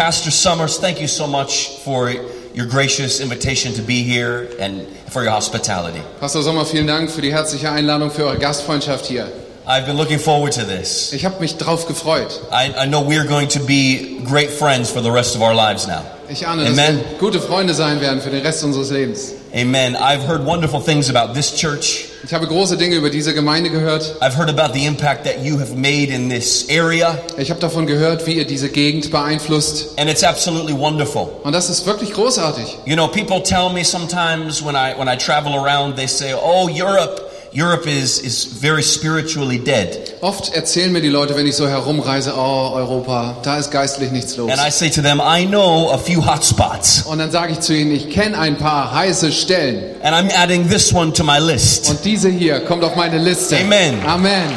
Pastor Summers, thank you so much for your gracious invitation to be here and for your hospitality. Pastor Sommer, vielen Dank für die herzliche Einladung, für eure Gastfreundschaft hier. I've been looking forward to this. Ich habe mich drauf gefreut. I, I know we're going to be great friends for the rest of our lives now. Ich ahne, dass wir gute Freunde sein werden für den Rest unseres Lebens. Amen. I've heard wonderful things about this church. Ich habe große Dinge über diese Gemeinde gehört. I've heard about the impact that you have made in this area, Ich habe davon gehört, wie ihr diese Gegend beeinflusst. and it's absolutely wonderful. Und das ist wirklich großartig. You know, people tell me sometimes when I when I travel around, they say, "Oh, Europe, Europe is is very spiritually dead." Oft erzählen mir die Leute, wenn ich so herumreise, oh, Europa, da ist geistlich nichts los. And I say to them, "I know a few hot spots, Und dann sage ich zu ihnen, ich kenne ein paar heiße Stellen. and I'm adding this one to my list." Und diese hier kommt auf meine Liste. Amen. Amen.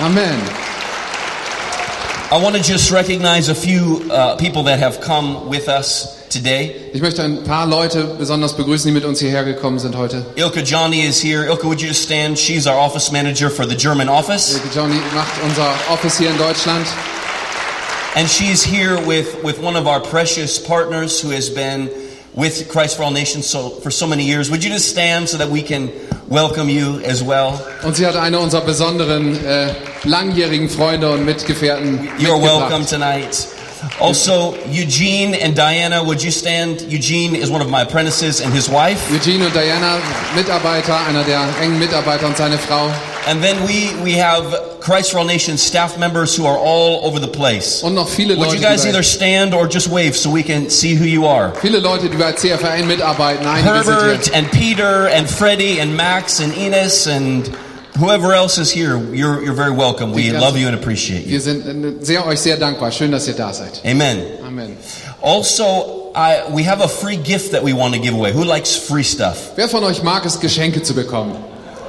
Amen. I want to just recognize a few uh, people that have come with us today. Ich möchte ein paar Leute besonders begrüßen, die mit uns hierher gekommen sind heute. Ilka Johnny is here. Ilka, would you just stand? She's our office manager for the German office. Silke Johnny macht unser Office hier in Deutschland. And she's here with, with one of our precious partners who has been with Christ for All Nations so, for so many years. Would you just stand so that we can welcome you as well? Und sie hat eine unserer besonderen äh, langjährigen Freunde und Mitgefährten You're welcome tonight. Also, Eugene and Diana, would you stand? Eugene is one of my apprentices and his wife. Eugene und Diana, Mitarbeiter, einer der engen Mitarbeiter und seine Frau. And then we, we have Christ for All Nations staff members who are all over the place. Und noch viele Leute, Would you guys either stand or just wave so we can see who you are? viele Leute, die bei CFRN mitarbeiten. Einige Herbert and Peter and Freddie and Max and Enos and whoever else is here, you're, you're very welcome. We love you and appreciate you. Wir sind sehr, euch sehr dankbar. Schön, dass ihr da seid. Amen. Amen. Also, I, we have a free gift that we want to give away. Who likes free stuff? Wer von euch mag es, Geschenke zu bekommen?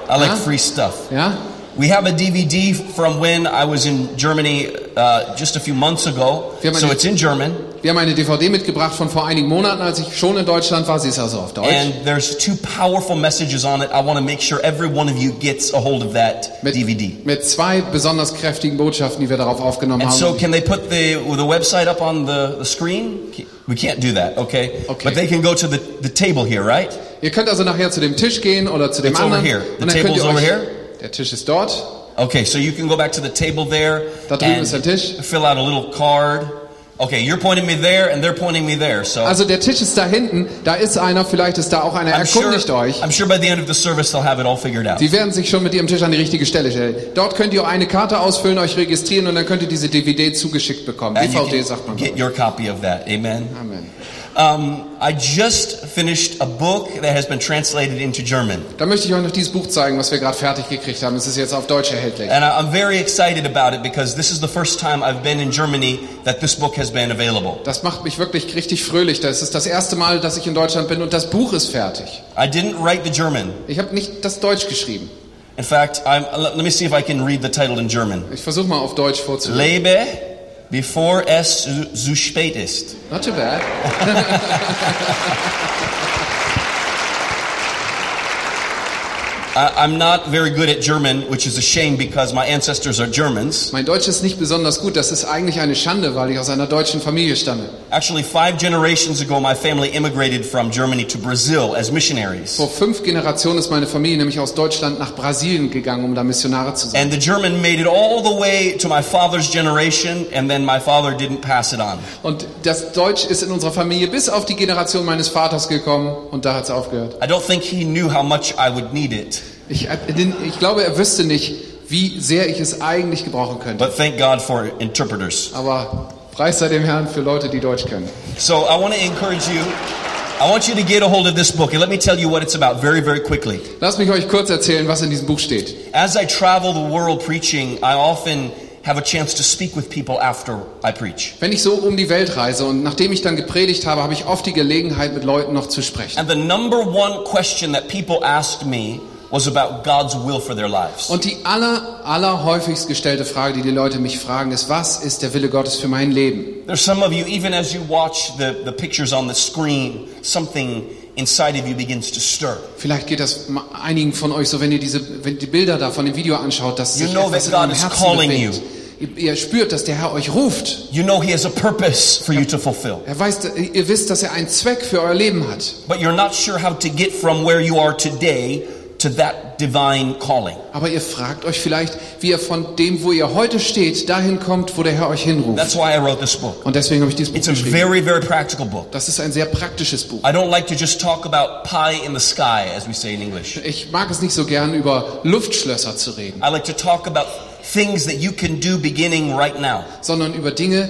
I like Huh? free stuff. Ja? We have a DVD from when I was in Germany uh, just a few months ago. So it's in German. Wir haben eine DVD mitgebracht von vor einigen Monaten, als ich schon in Deutschland war. Sie ist also auf Deutsch. And there's two powerful messages on it. I want to make sure every one of you gets a hold of that Mit, DVD. mit zwei besonders kräftigen Botschaften, die wir darauf aufgenommen And haben. so, can they put the the website up on the, the screen? We can't do that, okay? Okay. But they can go to the, the table here, right? Ihr könnt also nachher zu dem Tisch gehen oder zu dem It's over anderen. here. The Und dann könnt table's over here. Der Tisch ist dort. Okay, so you can go back to the table there Da drüben and ist der Tisch. fill out a little card. Okay, you're pointing me there and they're pointing me there. So Also der Tisch ist da hinten. Da ist einer. Vielleicht ist da auch einer. I'm sure, Erkundigt euch. I'm sure by the end of the service they'll have it all figured out. Sie werden sich schon mit ihrem Tisch an die richtige Stelle stellen. Dort könnt ihr eine Karte ausfüllen, euch registrieren und dann könnt ihr diese DVD zugeschickt bekommen. And you DVD sagt man. can get your copy of that. Amen. Amen. Um, I just finished a book that has been translated into German. Da möchte ich euch noch dieses Buch zeigen, was wir gerade fertig gekriegt haben. Es ist jetzt auf Deutsch erhältlich. And I'm very excited about it because this is the first time I've been in Germany that this book has been available. Das macht mich wirklich richtig fröhlich. Das ist das erste Mal, dass ich in Deutschland bin und das Buch ist fertig. I didn't write the German. Ich habe nicht das Deutsch geschrieben. In fact, I'm, let me see if I can read the title in German. Ich versuche mal auf Deutsch vorzulesen. Lebe bevor es zu spät ist. Not too bad. I'm not very good at German, which is a shame because my ancestors are Germans. Mein Deutsch ist nicht besonders gut. Das ist eigentlich eine Schande, weil ich aus einer deutschen Familie stamme. Actually, five generations ago, my family immigrated from Germany to Brazil as missionaries. Vor fünf Generationen ist meine Familie nämlich aus Deutschland nach Brasilien gegangen, um da Missionare zu sein. And the German made it all the way to my father's generation, and then my father didn't pass it on. Und das Deutsch ist in unserer Familie bis auf die Generation meines Vaters gekommen und da hat es aufgehört. I don't think he knew how much I would need it, Ich, äh, ich glaube, er wüsste nicht, wie sehr ich es eigentlich gebrauchen könnte. but thank God for interpreters. Aber preis sei dem Herrn für Leute, die Deutsch können. So I want to encourage you. I want you to get a hold of this book, and let me tell you what it's about very, very quickly. Lasst mich euch kurz erzählen, was in diesem Buch steht. As I travel the world preaching, I often have a chance to speak with people after I preach. Wenn ich so um die Welt reise und nachdem ich dann gepredigt habe, habe ich oft die Gelegenheit, mit Leuten noch zu sprechen. And the number one question that people asked me was about God's will for their lives. Und die aller, aller häufigst gestellte Frage, die die Leute mich fragen, ist, was ist der Wille Gottes für mein Leben? There's some of you, even as you watch the, the pictures on the screen, something inside of you begins to stir. Vielleicht geht das einigen von euch so, wenn ihr diese, wenn die Bilder da von dem Video anschaut, dass You sich know etwas that in God is Herzen calling bewegt. you. Ihr spürt, dass der Herr euch ruft. You know He has a purpose for you to fulfill. Er weiß, ihr wisst, dass er einen Zweck für euer Leben hat. But you're not sure how to get from where you are today to that divine calling. Aber ihr fragt euch vielleicht, wie ihr von dem, wo ihr heute steht, dahin kommt, wo der Herr euch hinruft. That's why I wrote this book. Und deswegen habe ich dieses Buch It's a geschrieben. very, very practical book. Das ist ein sehr praktisches Buch. I don't like to just talk about pie in the sky, as we say in English. Ich mag es nicht so gern, über Luftschlösser zu reden, I like to talk about things that you can do beginning right now. sondern über Dinge,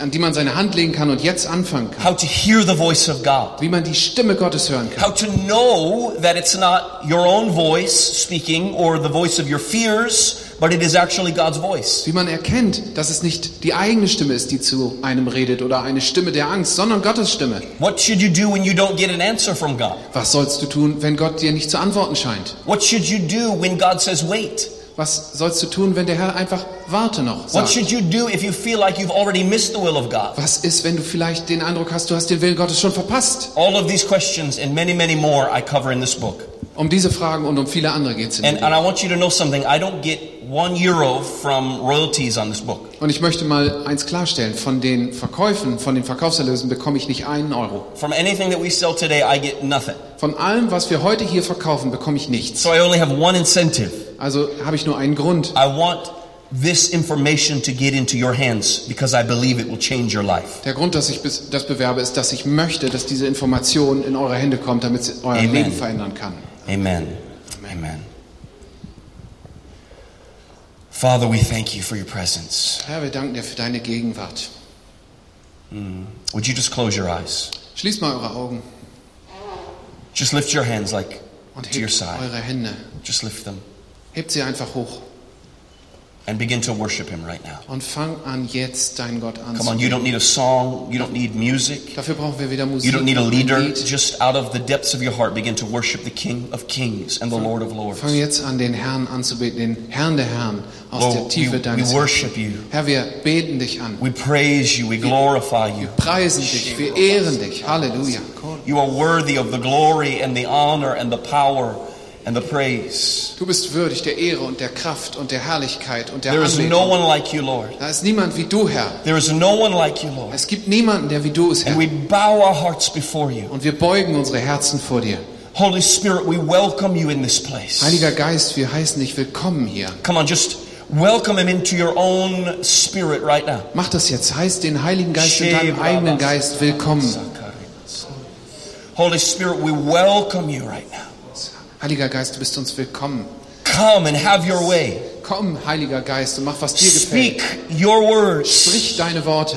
an die man seine Hand legen kann und jetzt anfangen kann. How to hear the voice of God. Wie man die Stimme Gottes hören kann. How to know that it's not your own voice speaking or the voice of your fears, but it is actually God's voice. Wie man erkennt, dass es nicht die eigene Stimme ist, die zu einem redet oder eine Stimme der Angst, sondern Gottes Stimme. What should you do when you don't get an answer from God? Was sollst du tun, wenn Gott dir nicht zu antworten scheint? What should you do when God says wait? Was sollst du tun, wenn der Herr einfach warte noch What sagt? should you do if you feel like you've already missed the will of God? Was ist, wenn du vielleicht den Eindruck hast, du hast den Willen Gottes schon verpasst? All of these questions and many, many more I cover in this book. Um diese Fragen und um viele andere geht es in And, and I want you to know something. I don't get one euro from royalties on this book. Und ich möchte mal eins klarstellen. Von den Verkäufen, von den Verkaufserlösen bekomme ich nicht einen Euro. From anything that we sell today, I get nothing. Von allem, was wir heute hier verkaufen, bekomme ich nichts. So I only have one incentive. Also habe ich nur einen Grund. I want this information to get into your hands because I believe it will change your life. Der Grund, dass ich das bewerbe, ist, dass ich möchte, dass diese Information in eure Hände kommt, damit sie euer Amen. Leben verändern kann. Amen. Amen. Father, we thank you for your presence. Herr, wir danken dir für deine Gegenwart. Hmm. Would you just close your eyes? Schließt mal eure Augen Just lift your hands like und to your hebt side. eure Hände. Just lift them Hebt sie einfach hoch and begin to worship him right now. und fang an, jetzt deinen Gott Come on, you don't need a song, you don't need music. Dafür brauchen wir weder You don't need a leader. Just out of the depths of your heart, begin to worship the King of Kings and the Lord of Lords. Fang jetzt an, den Herrn anzubeten, den Herrn der Herren aus der Lord, we, Tiefe we deines worship you. Herr, wir beten dich an. We praise you. We glorify you. preisen dich, wir ehren dich. Halleluja. You are worthy of the glory and the honor and the power and the praise. Du bist würdig der Ehre und der Kraft und der Herrlichkeit und der There is no one like you, Lord. Da ist niemand wie du, Herr. There is no one like you, Lord. Es gibt niemanden, der wie du ist, Herr. And we bow our hearts before you. Und wir beugen unsere Herzen vor dir. Holy Spirit, we welcome you in this place. Heiliger Geist, wir heißen dich willkommen hier. Come on, just welcome him into your own spirit right now. Mach das jetzt. Heiß den Heiligen Geist in deinem eigenen Geist willkommen. Holy Spirit, we welcome you right now. Heiliger Geist, du bist uns willkommen. Come and have your way. Komm, Heiliger Geist, und mach, was dir gefällt. Speak your words. Sprich deine Worte.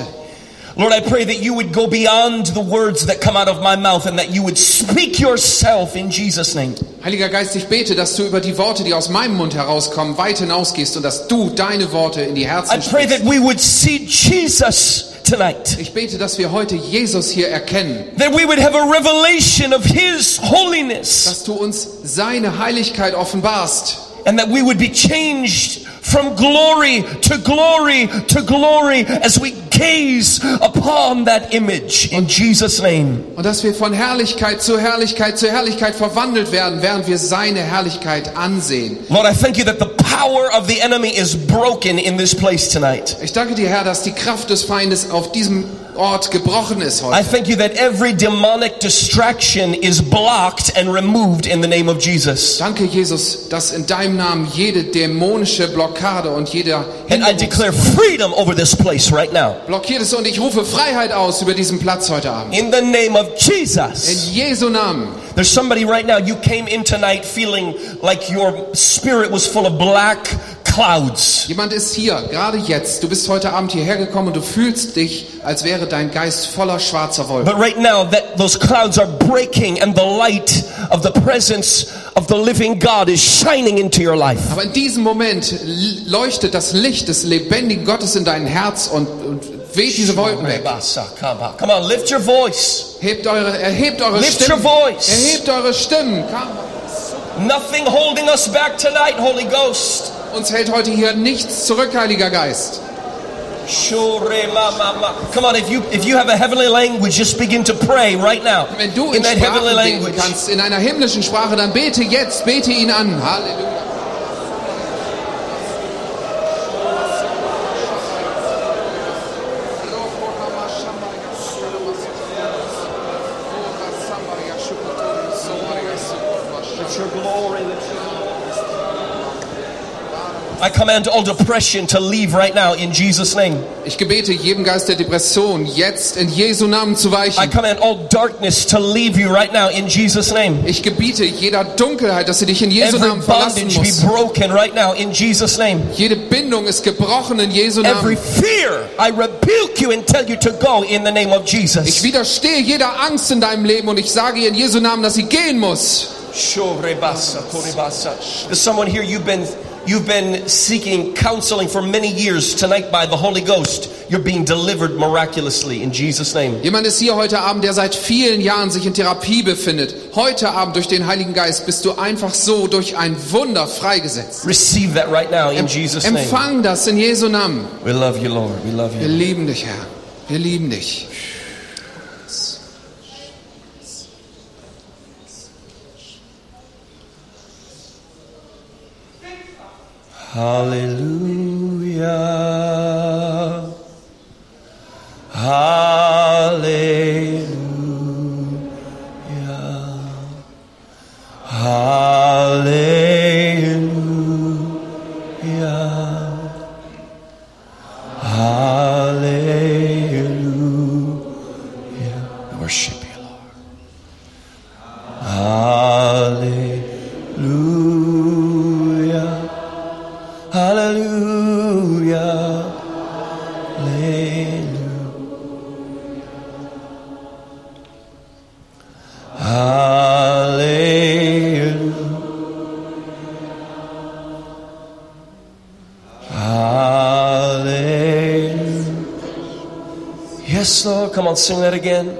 Lord, I pray that you would go beyond the words that come out of my mouth and that you would speak yourself in Jesus' name. Heiliger Geist, ich bete, dass du über die Worte, die aus meinem Mund herauskommen, weit hinausgehst und dass du deine Worte in die I Herzen pray sprichst. that we would see Jesus tonight. Ich bete, dass wir heute Jesus hier erkennen, That we would have a revelation of His holiness. dass du uns seine Heiligkeit offenbarst And that we would be changed from glory to glory to glory as we gaze upon that image in Jesus' name. und dass wir von Herrlichkeit zu Herrlichkeit zu Herrlichkeit verwandelt werden, während wir seine Herrlichkeit ansehen. Lord, I thank you that the power of the enemy is broken in this place tonight. Ich danke dir, Herr, dass die Kraft des Feindes auf diesem Ort gebrochen ist I thank you that every demonic distraction is blocked and removed in the name of Jesus. Danke, Jesus, dass in deinem Namen jede dämonische Blockade und jeder And I declare freedom over this place right now. blockiert ist und ich rufe Freiheit aus über diesen Platz heute Abend. In the name of Jesus. In Jesus. Jesu Namen. There's somebody right now, you came in tonight feeling like your spirit was full of black clouds. Jemand ist hier, gerade jetzt. Du bist heute Abend hierher gekommen und du fühlst dich, als wäre dein Geist voller schwarzer Wolken. But right now, that those clouds are breaking and the light of the presence of the living God is shining into your life. Aber in diesem Moment leuchtet das Licht des lebendigen Gottes in dein Herz und, und weht diese Wolken weg. Come on, lift your voice. Hebt eure, erhebt eure Lift Stimmen. your voice. Erhebt eure Stimmen. Nothing holding us back tonight, Holy Ghost. Uns hält heute hier nichts zurück, Heiliger Geist. Come on, if you if you have a heavenly language, just begin to pray right now Wenn du in in that heavenly Sprachen language. kannst, in einer himmlischen Sprache, dann bete jetzt, bete ihn an. Halleluja. Let your glory, let your I command all depression to leave right now in Jesus' name. Ich gebete jedem Geist der Depression jetzt in Jesu Namen zu I weichen. command all darkness to leave you right now in Jesus' name. Ich gebiete jeder Dunkelheit, dass sie dich in Jesu Every Namen verlassen bondage be muss. broken right now in Jesus' name. Jede Bindung ist gebrochen in Jesu Every Namen. fear, I rebuke you and tell you to go in the name of Ich Jesus. widerstehe jeder Angst in deinem Leben und ich sage ihr in Jesu Namen, dass sie gehen muss. There's someone here you've been you've been seeking counseling for many years. Tonight by the Holy Ghost, you're being delivered miraculously in Jesus' name. Jemand ist hier heute Abend, der seit vielen Jahren sich in Therapie befindet. Heute Abend durch den Heiligen Geist bist du einfach so durch ein Wunder freigesetzt. Receive that right now in Jesus' name. Empfang das in Jesu Namen. We love you, Lord. We love Wir you. lieben dich, Herr. Wir lieben dich. Hallelujah. Lord. Sing that again.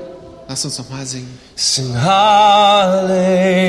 Lass uns nochmal singen. Sing. Hallelujah.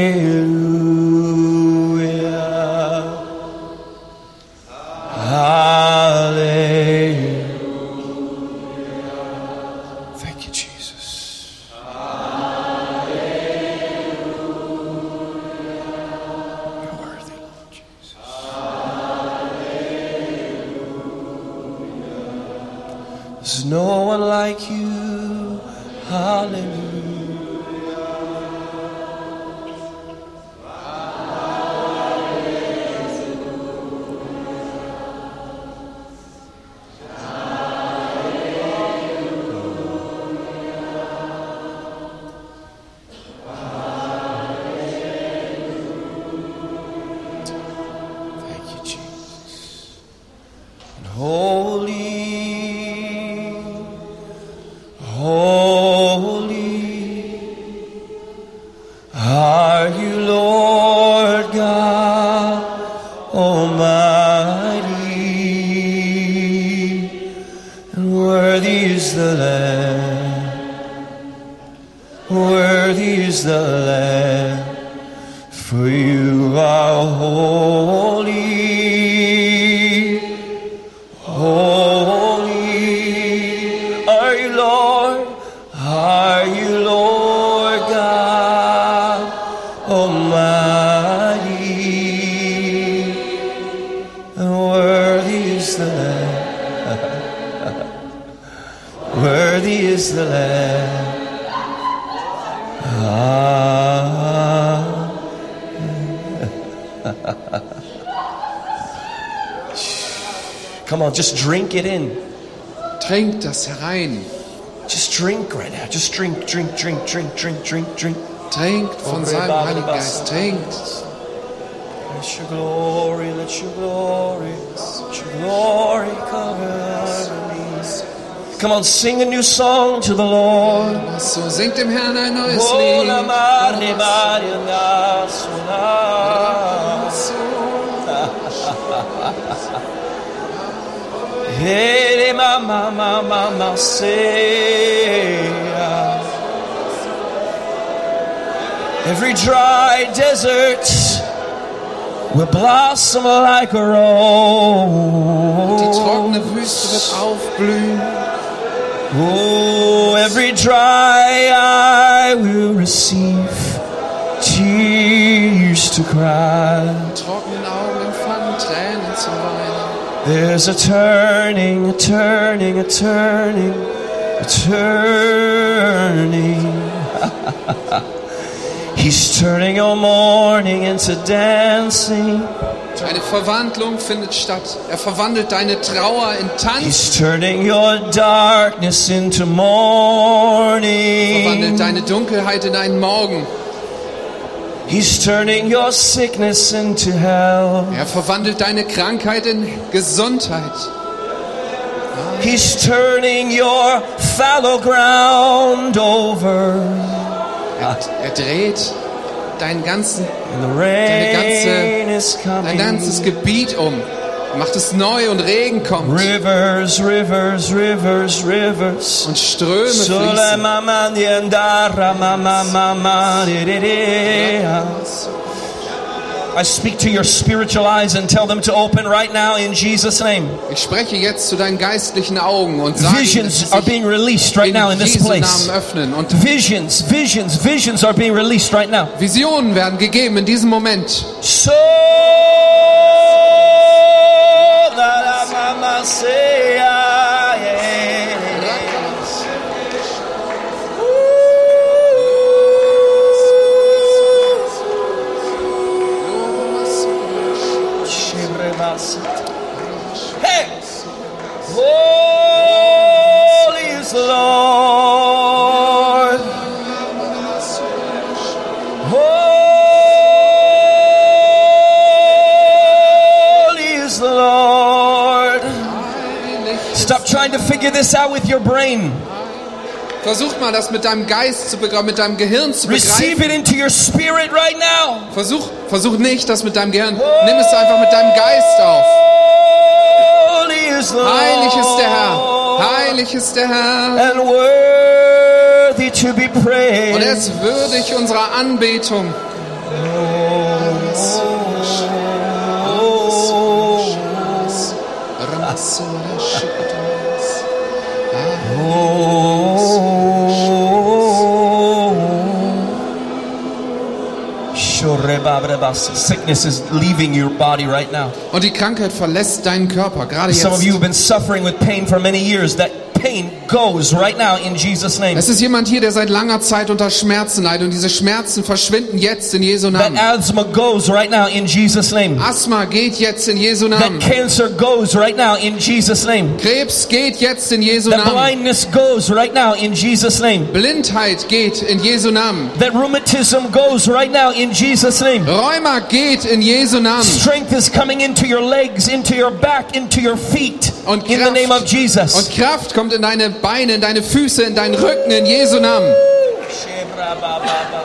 Are you, Lord God Almighty, and worthy is the Lamb, worthy is the Lamb. For you are holy, Come on, just drink it in. Trink das herein. Just drink right now. Just drink, drink, drink, drink, drink, drink, drink. Trinkt von seinem Heiligen Geist. Trinkt. Let your glory, let your glory, let your glory cover me. Come on, sing a new song to the Lord. So singt dem Herrn ein neues Lied. Hey, ma, ma, ma, ma, ma, say. Ah. Every dry desert will blossom like a Die trockene rose. Wüste wird aufblühen. Oh, every dry eye will receive tears to cry. Trockenen Augen empfangen Tränen zum Weinen. There's a turning, a turning, a turning, a turning. He's turning your mourning into dancing. Eine Verwandlung findet statt. Er verwandelt deine Trauer in Tanz, He's turning your darkness into morning. verwandelt deine Dunkelheit in einen Morgen. He's turning your sickness into health. Er verwandelt deine Krankheit in Gesundheit. He's turning your fallow ground over. Er, er dreht deinen ganzen, rain is dein ganzes Gebiet um. Macht es neu und Regen kommt Rivers, rivers, rivers, rivers. und Ströme fließen. I speak to your spiritual eyes and tell them to open right now in Jesus' name. Ich spreche jetzt zu deinen geistlichen Augen und sage, Visions are being released right now in this place. Visions, visions, visions are being released right now. Visionen werden gegeben in diesem Moment. So Você figure this out with your brain. Versuch mal, das mit deinem Geist zu begreifen, mit deinem Gehirn zu Receive begreifen. it into your spirit right now. Versuch, versuch nicht, das mit deinem Gehirn. Nimm es einfach mit deinem Geist auf. Holy is the Heilig ist der Herr. Heilig ist der Herr. And worthy to be praised. Und er ist würdig unserer Anbetung. Sickness is leaving your body right now. Und die Krankheit verlässt deinen Körper, gerade Some of you have been suffering with pain for many years. That pain goes right now in Jesus' name. Es ist jemand hier, der seit langer Zeit unter Schmerzen leidet und diese Schmerzen verschwinden jetzt in Jesu That Namen. asthma goes right now in Jesus' name. Asthma geht jetzt in Jesu Namen. That cancer goes right now in Jesus' name. Krebs geht jetzt in Jesu That Namen. blindness goes right now in Jesus' name. Blindheit geht in Jesu Namen. That rheumatism goes right now in Jesus' name. Rheuma geht in Jesu Namen. Strength is coming into your legs, into your back, into your feet. Und In the name of Kraft, Jesus. und Kraft kommt in deine Beine, in deine Füße, in deinen Rücken, in Jesu Namen.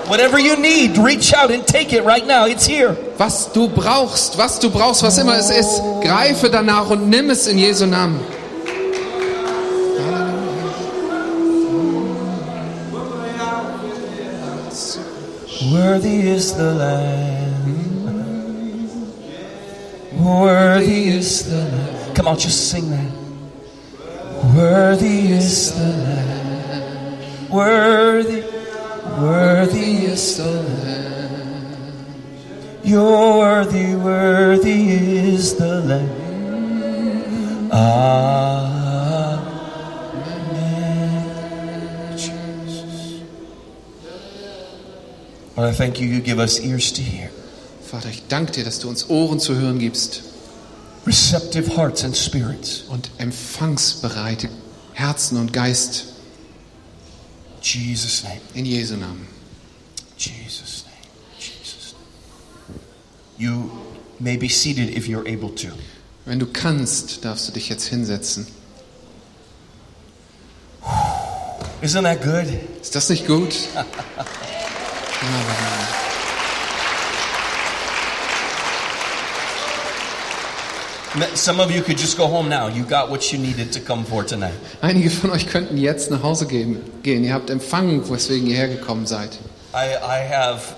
Whatever you need, reach out and take it right now. It's here. Was du brauchst, was du brauchst, was immer es ist, greife danach und nimm es in Jesu Namen. Worthy is the Lamb. Worthy is the Lamb. Come on, just sing that. Worthy is the Lamb. Worthy, worthy is the Lamb. You're worthy, worthy is the Lamb. Amen. Jesus. Lord, I thank you. You give us ears to hear, Vater, ich danke dir, dass du uns Ohren zu hören gibst receptive hearts and spirits. und empfangsbereite Herzen und Geist Jesus' name. in Jesu Namen. Jesus' name. Jesus' name. You may be seated if you're able to. Wenn du kannst, darfst du dich jetzt hinsetzen. Isn't that good? Ist das nicht gut? Some of you could just go home now. You got what you needed to come for tonight. Einige von euch könnten jetzt nach Hause gehen. gehen. Ihr habt empfangen, weswegen ihr hergekommen seid. I, I have.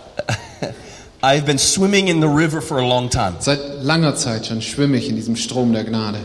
I've been swimming in the river for a long time. Seit langer Zeit schon schwimme ich in diesem Strom der Gnade.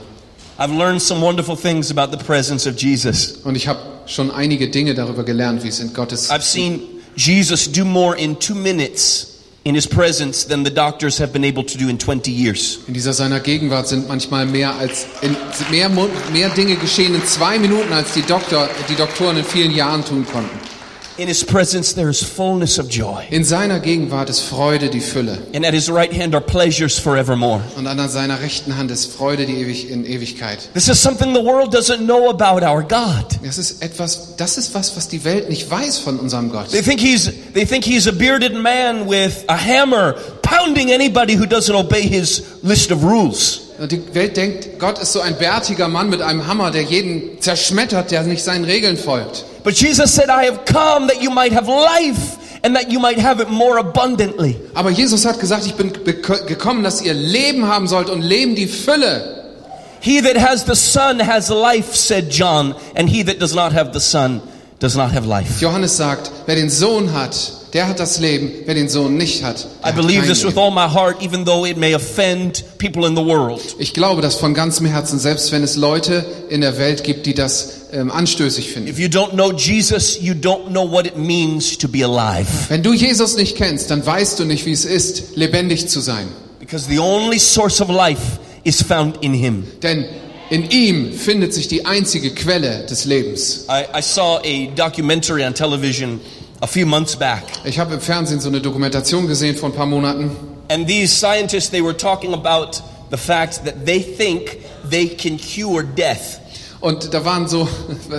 I've learned some wonderful things about the presence of Jesus. Und ich habe schon einige Dinge darüber gelernt, wie es in Gottes I've seen Jesus do more in two minutes in his presence than the doctors have been able to do in 20 years. in dieser seiner Gegenwart sind manchmal mehr als in, mehr, mehr Dinge geschehen in zwei Minuten, als die, Doktor, die Doktoren in vielen Jahren tun konnten. In his presence there is fullness of joy. In seiner Gegenwart ist Freude die Fülle. And at his right hand are pleasures forevermore. Und an seiner rechten Hand ist Freude die ewig in Ewigkeit. This is something the world doesn't know about our God. Das ist etwas, das ist was, was die Welt nicht weiß von unserem Gott. They think he's they think he's a bearded man with a hammer pounding anybody who doesn't obey his list of rules. Und Die Welt denkt, Gott ist so ein bärtiger Mann mit einem Hammer, der jeden zerschmettert, der nicht seinen Regeln folgt. But Jesus said, I have come that you might have life and that you might have it more abundantly. Aber Jesus hat gesagt, ich bin gekommen, dass ihr Leben haben sollt und Leben die Fülle. He that has the Son has life, said John, and he that does not have the Son does not have life. Johannes sagt, wer den Sohn hat, der hat das Leben, wer den Sohn nicht hat, der I hat believe this with Leben. all my heart, even though it may offend people in the world. Ich glaube das von ganzem Herzen, selbst wenn es Leute in der Welt gibt, die das ähm, anstößig finden. If you don't know Jesus, you don't know what it means to be alive. Wenn du Jesus nicht kennst, dann weißt du nicht, wie es ist, lebendig zu sein. Because the only source of life is found in Him. Denn in ihm findet sich die einzige Quelle des Lebens. I, I saw a documentary on television a few months back. Ich habe im Fernsehen so eine Dokumentation gesehen vor ein paar Monaten. And these scientists, they were talking about the fact that they think they can cure death. Und da waren so,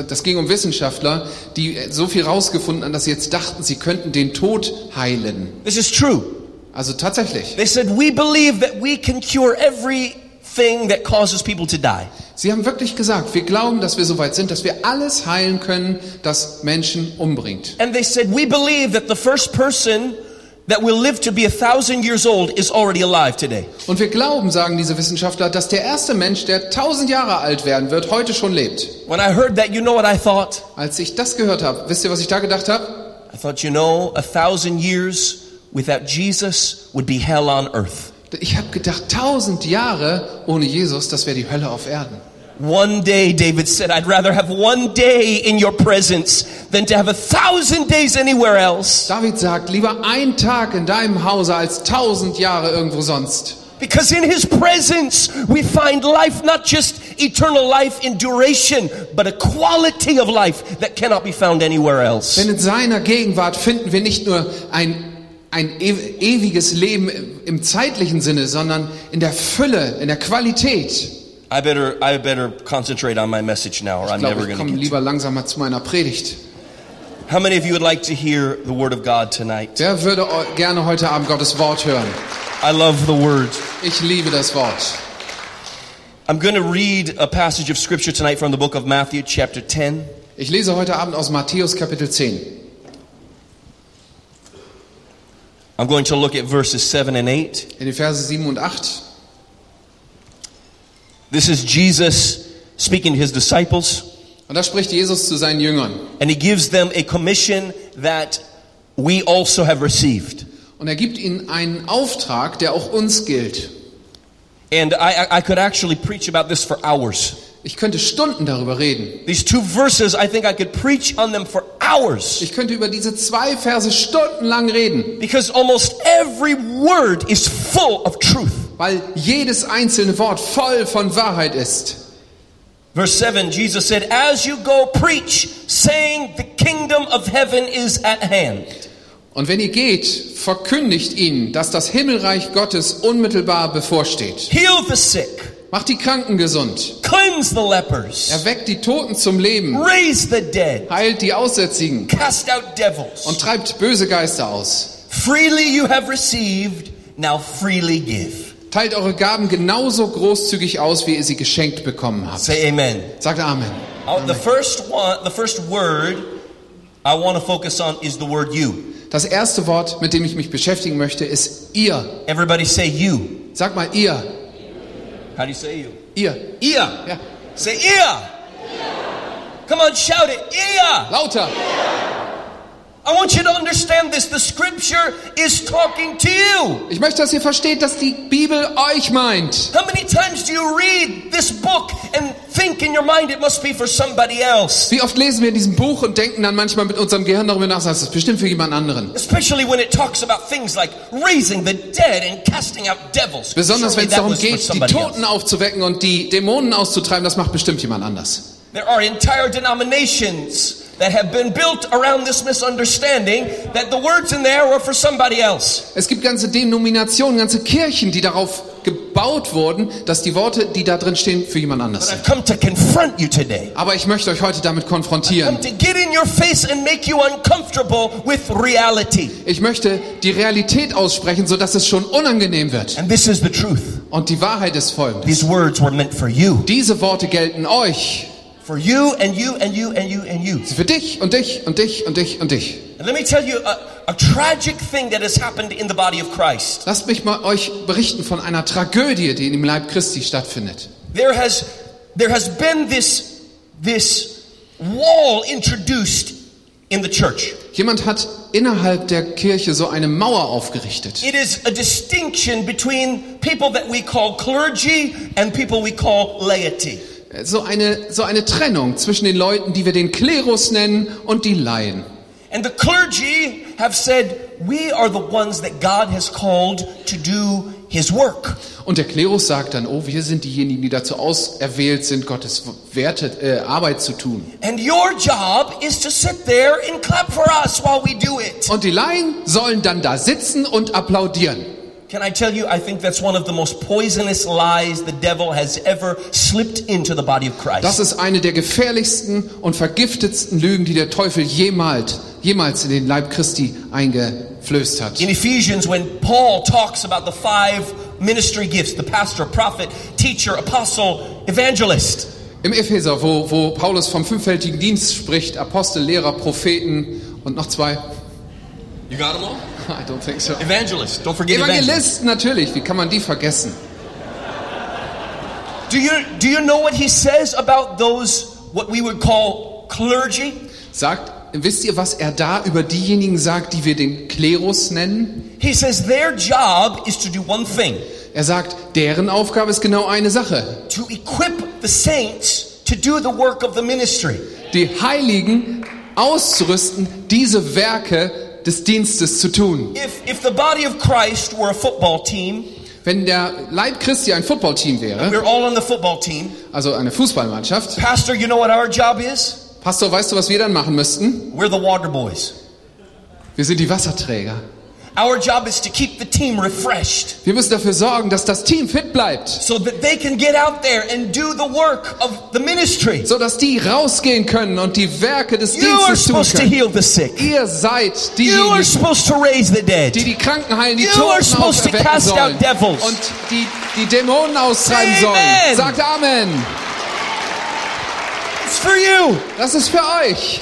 das ging um Wissenschaftler, die so viel rausgefunden haben, dass sie jetzt dachten, sie könnten den Tod heilen. This is true. Also tatsächlich. They said, We believe that we can cure everything that causes people to die. Sie haben wirklich gesagt, wir glauben, dass wir so weit sind, dass wir alles heilen können, das Menschen umbringt. And they said, We believe that the first person that will live to be a thousand years old is already alive today. Und wir glauben, sagen diese Wissenschaftler, dass der erste Mensch, der tausend Jahre alt werden wird, heute schon lebt. When I heard that, you know what I thought? Als ich das gehört habe, wisst ihr, was ich da gedacht habe? I thought, you know, a thousand years without Jesus would be hell on earth. Ich habe gedacht, tausend Jahre ohne Jesus, das wäre die Hölle auf Erden. One day, David said, I'd rather have one day in your presence than to have a thousand days anywhere else. David sagt, lieber ein Tag in deinem Hause als tausend Jahre irgendwo sonst. Because in his presence we find life, not just eternal life in duration, but a quality of life that cannot be found anywhere else. Denn in seiner Gegenwart finden wir nicht nur ein, ein ewiges Leben im zeitlichen Sinne, sondern in der Fülle, in der Qualität. I better, I better concentrate on my message now, or I'm Ich never going to get lieber langsam mal zu meiner Predigt. How many of you would like to hear the word of God tonight? Wer würde gerne heute Abend Gottes Wort hören? I love the word. Ich liebe das Wort. I'm going to read a passage of scripture tonight from the book of Matthew, chapter 10. Ich lese heute Abend aus Matthäus Kapitel 10. I'm going to look at verses 7 and 8. In die Verse 7 und 8. This is Jesus speaking to his disciples, Und da spricht Jesus zu seinen Jüngern. and he gives them a commission that we also have received. Und er gibt ihnen einen Auftrag, der auch uns gilt. And I, I- I could actually preach about this for hours. Ich könnte Stunden darüber reden. These two verses, I think I could preach on them for hours. Ich könnte über diese zwei Verse stundenlang reden, Because almost every word is full of truth. weil jedes einzelne Wort voll von Wahrheit ist. Verse 7, Jesus said, As you go, preach, saying, The kingdom of heaven is at hand. Und wenn ihr geht, verkündigt ihnen, dass das Himmelreich Gottes unmittelbar bevorsteht. Heal the sick, Macht die Kranken gesund. cleanse the lepers, Erweckt die Toten zum Leben. raise the dead, Heilt die Aussätzigen. cast out devils. Und treibt böse Geister aus. Freely you have received, now freely give. Teilt eure Gaben genauso großzügig aus, wie ihr sie geschenkt bekommen habt. Say amen. Sagt Amen. Uh, The first one, the first word I want to focus on is the word you. Das erste Wort, mit dem ich mich beschäftigen möchte, ist ihr. Everybody say you. Sag mal ihr. How do you say you? Ihr. Ia. Ja. Say ia. Come on, shout it. Ia. Lauter. I want you to understand this. The scripture is talking to you. Ich möchte, dass ihr versteht, dass die Bibel euch meint. How many times do you read this book and think in your mind it must be for somebody else? Wie oft lesen wir in diesem Buch und denken dann manchmal mit unserem Gehirn darüber nach, das ist bestimmt für jemand anderen. Especially when it talks about things like raising the dead and casting out devils. Besonders wenn es darum geht, die Toten aufzuwecken und die Dämonen auszutreiben, das macht bestimmt jemand anders. There are entire denominations that have been built around this misunderstanding that the words in there were for somebody else. Es gibt ganze Denominationen, ganze Kirchen, die darauf gebaut wurden, dass die Worte, die da drin stehen, für jemand anders sind. I've come to confront you today. Aber ich möchte euch heute damit konfrontieren. to get in your face and make you uncomfortable with reality. Ich möchte die Realität aussprechen, sodass es schon unangenehm wird. And this is the truth. Und die Wahrheit ist folgende. These words were meant for you. Diese Worte gelten euch. For you and you and you and you and you. Für dich und dich und dich und dich und dich. And let me tell you a, a tragic thing that has happened in the body of Christ. Lasst mich mal euch berichten von einer Tragödie, die im Leib Christi stattfindet. There has there has been this this wall introduced in the church. Jemand hat innerhalb der Kirche so eine Mauer aufgerichtet. It is a distinction between people that we call clergy and people we call laity. So eine, so eine Trennung zwischen den Leuten, die wir den Klerus nennen, und die Laien. And the clergy have said, we are the ones that God has called to do his work. Und der Klerus sagt dann, oh, wir sind diejenigen, die dazu auserwählt sind, Gottes Werte, äh, Arbeit zu tun. And your job is to sit there and clap for us while we do it. Und die Laien sollen dann da sitzen und applaudieren. Can I tell you, I think that's one of the most poisonous lies the devil has ever slipped into the body of Christ. Das ist eine der gefährlichsten und vergiftetsten Lügen, die der Teufel jemals, jemals in den Leib Christi eingeflößt hat. In Ephesians, when Paul talks about the five ministry gifts the pastor, prophet, teacher, apostle, evangelist Im Epheser, wo, wo Paulus vom fünffältigen Dienst spricht, Apostel, Lehrer, Propheten und noch zwei. you got them all? I don't think so. Evangelist, don't forget evangelist. Evangelisten natürlich, wie kann man die vergessen? Do you, do you know what he says about those, what we would call clergy? Sagt, wisst ihr, was er da über diejenigen sagt, die wir den Klerus nennen? He says their job is to do one thing Er sagt, deren Aufgabe ist genau eine Sache. to equip the saints to do the work of the ministry. Die Heiligen auszurüsten, diese Werke des Dienstes zu tun. If, if the body of Christ were a football team, Wenn der Leib Christi ein Footballteam wäre, we're all on the football team. also eine Fußballmannschaft, Pastor, you know what our job is? Pastor, weißt du, was wir dann machen müssten? We're the water boys. Wir sind die Wasserträger. Our job is to keep the team refreshed Wir müssen dafür sorgen, dass das Team fit bleibt, so that they can get out there and do the work of the ministry. so dass die rausgehen können und die Werke des You are Dienstes tun supposed to können. heal the sick. Ihr seid You are diejenigen, supposed to raise the dead. die die Kranken heilen, die You are Toten supposed to out sollen devils. und die die Dämonen austreiben Say sollen. amen. Sagt Amen. It's for you. Das ist für euch.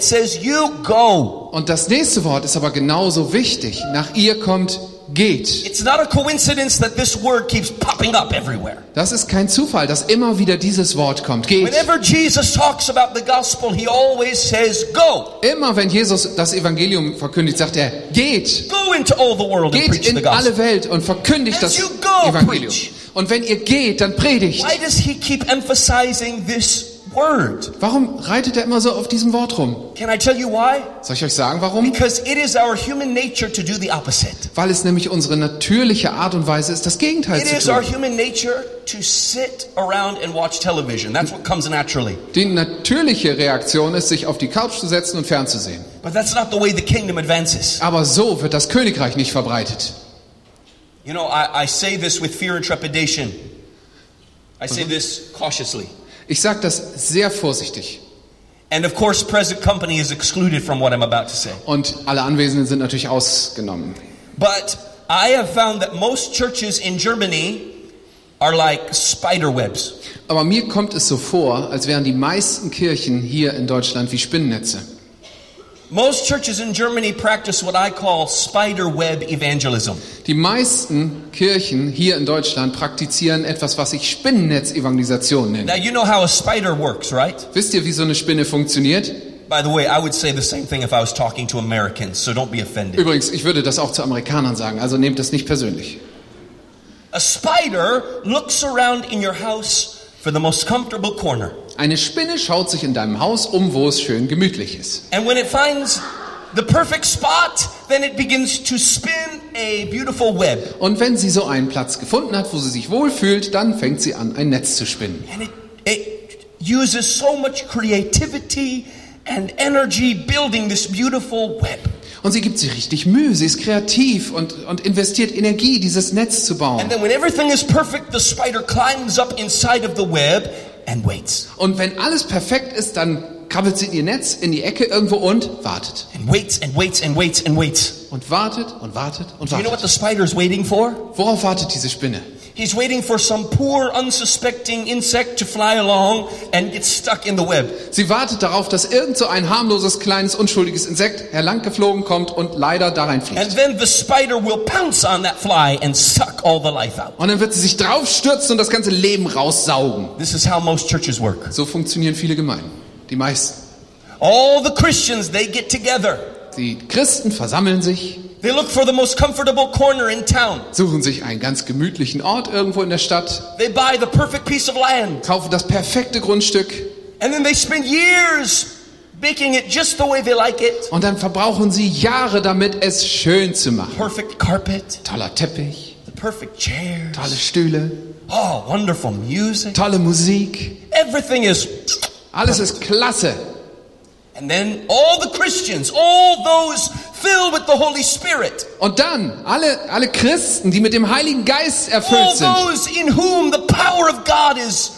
Says, You go. Und das nächste Wort ist aber genauso wichtig. Nach ihr kommt geht. It's not a coincidence that this word keeps popping up everywhere. Das ist kein Zufall, dass immer wieder dieses Wort kommt. Geht. Whenever Jesus talks about the gospel, he always says, Go. Immer wenn Jesus das Evangelium verkündigt, sagt er, geht. Go into all the world and Geht preach the in alle Welt und verkündigt As das you go, Evangelium. preach. Und wenn ihr geht, dann predigt. Why does he keep emphasizing this word? Warum reitet er immer so auf diesem Wort rum? Can I tell you why? Soll ich euch sagen, warum? Because it is our human nature to do the opposite. Weil es nämlich unsere natürliche Art und Weise ist, das Gegenteil It zu is our tun. human nature to sit around and watch television. That's what comes naturally. Die natürliche Reaktion ist, sich auf die Couch zu setzen und fernzusehen. But that's not the way the kingdom advances. Aber so wird das Königreich nicht verbreitet. You know, I, I say this with fear and trepidation. I say this cautiously. Ich sage das sehr vorsichtig. And of course, present company is excluded from what I'm about to say. Und alle Anwesenden sind natürlich ausgenommen. But I have found that most churches in Germany are like spider webs. Aber mir kommt es so vor, als wären die meisten Kirchen hier in Deutschland wie Spinnennetze. Most churches in Germany practice what I call spider web evangelism. Die meisten Kirchen hier in Deutschland praktizieren etwas, was ich Spinnennetz-Evangelisation nenne. Now, you know how a spider works, right? Wisst ihr, wie so eine Spinne funktioniert? By the way, I would say the same thing if I was talking to Americans, so don't be offended. Übrigens, ich würde das auch zu Amerikanern sagen, also nehmt das nicht persönlich. A spider looks around in your house for the most comfortable corner. Eine Spinne schaut sich in deinem Haus um, wo es schön gemütlich ist. And when it finds the perfect spot, then it begins to spin a beautiful web. Und wenn sie so einen Platz gefunden hat, wo sie sich wohlfühlt, dann fängt sie an, ein Netz zu spinnen. And it, it uses so much creativity and energy building this beautiful web. Und sie gibt sich richtig Mühe, sie ist kreativ und, und investiert Energie, dieses Netz zu bauen. And then when everything is perfect, the spider climbs up inside of the web and waits. Und wenn alles perfekt ist, dann krabbelt sie in ihr Netz in die Ecke irgendwo und wartet. And waits and waits and waits and waits. Und wartet und wartet und Do you know what wartet. the spider is waiting for? Worauf wartet diese Spinne? He's waiting for some poor, unsuspecting insect to fly along and get stuck in the web. Sie wartet darauf, dass irgend so ein harmloses, kleines, unschuldiges Insekt herlanggeflogen kommt und leider da And reinfliegt. then the spider will pounce on that fly and suck all the life out. Und dann wird sie sich draufstürzen und das ganze Leben raussaugen. This is how most churches work. So funktionieren viele Gemeinden. Die meisten. All the Christians, they get together. Die Christen versammeln sich, They look for the most comfortable corner in town. suchen sich einen ganz gemütlichen Ort irgendwo in der Stadt, They buy the perfect piece of land. kaufen das perfekte Grundstück And then they spend years making it just the way they like it. und dann verbrauchen sie Jahre damit, es schön zu machen. Perfect carpet, Toller Teppich, the perfect chairs. tolle Stühle, Oh, wonderful music. tolle Musik. Everything is. Alles ist klasse. And then all the Christians, all those filled with the Holy Spirit, Und dann alle, alle Christen, die mit dem Heiligen Geist all erfüllt sind, All those in whom the power of God is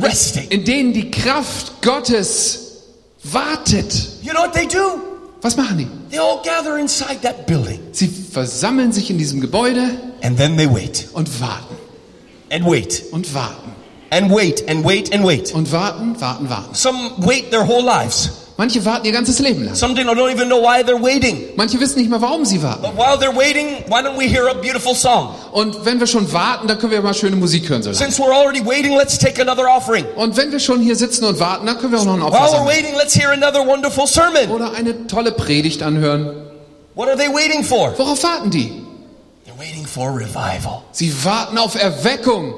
resting. in denen die Kraft Gottes wartet. You know what they do? Was machen die? They all gather inside that building. Sie versammeln sich in diesem Gebäude And then they wait und warten and wait und warten and wait and wait and wait. und warten, warten, warten. Some wait their whole lives. Manche warten ihr ganzes Leben lang. Some don't even know why they're waiting. Manche wissen nicht mal, warum sie warten. But while they're waiting, why don't we hear a beautiful song? Und wenn wir schon warten, dann können wir mal schöne Musik hören. So lange. Since we're already waiting, let's take another offering. Und wenn wir schon hier sitzen und warten, dann können wir auch noch ein Opfer While we're waiting, let's hear another wonderful sermon. Oder eine tolle Predigt anhören. What are they waiting for? Worauf warten die? They're waiting for revival. Sie warten auf Erweckung.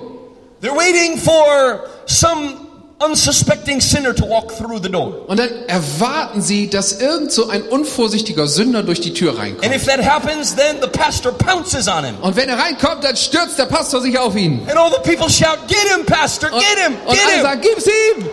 They're waiting for some unsuspecting sinner to walk through the door. Und dann erwarten sie, dass irgend so ein unvorsichtiger Sünder durch die Tür And reinkommt. if that happens, then the pastor pounces on him. Und wenn er reinkommt, dann stürzt der Pastor sich auf ihn. And all the people shout, Get him, pastor, Und, get him, und get alle him. sagen, gib's ihm.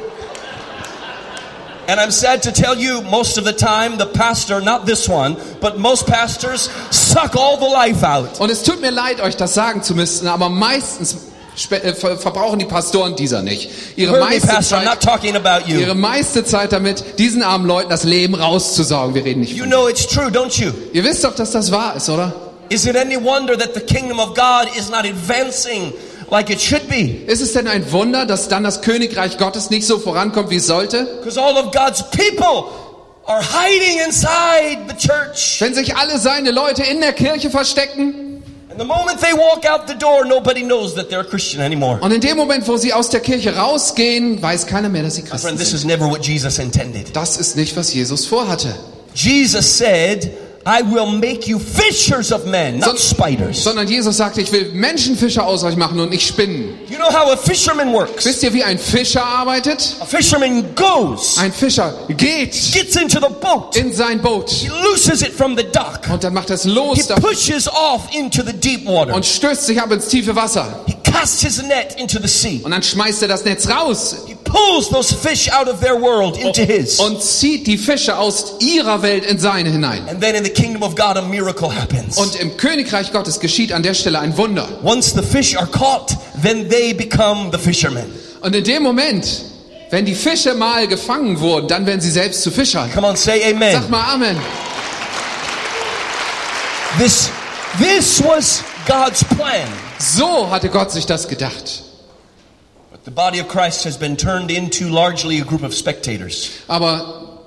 And I'm sad to tell you, most of the time, the pastor, not this one, but most pastors suck all the life out. Und es tut mir leid, euch das sagen zu müssen, aber meistens verbrauchen die Pastoren dieser nicht. Ihre meiste, pastor, Zeit, ihre you. meiste Zeit damit, diesen armen Leuten das Leben rauszusaugen. Wir reden nicht You von. know it's true, don't you? Ihr wisst doch, dass das wahr ist, oder? Is it any wonder that the kingdom of God is not advancing like it should be? Ist es denn ein Wunder, dass dann das Königreich Gottes nicht so vorankommt, wie es sollte? Because all of God's people are hiding inside the church. Wenn sich alle seine Leute in der Kirche verstecken the moment they walk out the door, nobody knows that they're a Christian anymore. und in dem Moment, wo sie aus der Kirche rausgehen, weiß keiner mehr, dass sie Christen friend, this sind. is never what Jesus intended. Das ist nicht, was Jesus vorhatte. Jesus said, I will make you fishers of men, not spiders. Sondern Jesus sagte, ich will Menschenfischer aus euch machen und nicht Spinnen. You know how a fisherman works? Wisst ihr, wie ein Fischer arbeitet? A fisherman goes, Ein Fischer geht gets into the boat, in sein Boot he looses it from the dock, und dann macht er es he los pushes off into the deep water, und stößt sich ab ins tiefe Wasser. he casts his net into the sea, Und dann schmeißt er das Netz raus he pulls those fish out of their world into his. und zieht die Fische aus ihrer Welt in seine hinein. And then in the kingdom of God, a miracle happens. Und im Königreich Gottes geschieht an der Stelle ein Wunder. Once the fish are caught, then they become the fishermen. Und in dem Moment, wenn die Fische mal gefangen wurden, dann werden sie selbst zu Fischern. Come on, say Sag amen. mal Amen. This, this was God's plan. So hatte Gott sich das gedacht. But the body of Christ has been turned into largely a group of spectators. Aber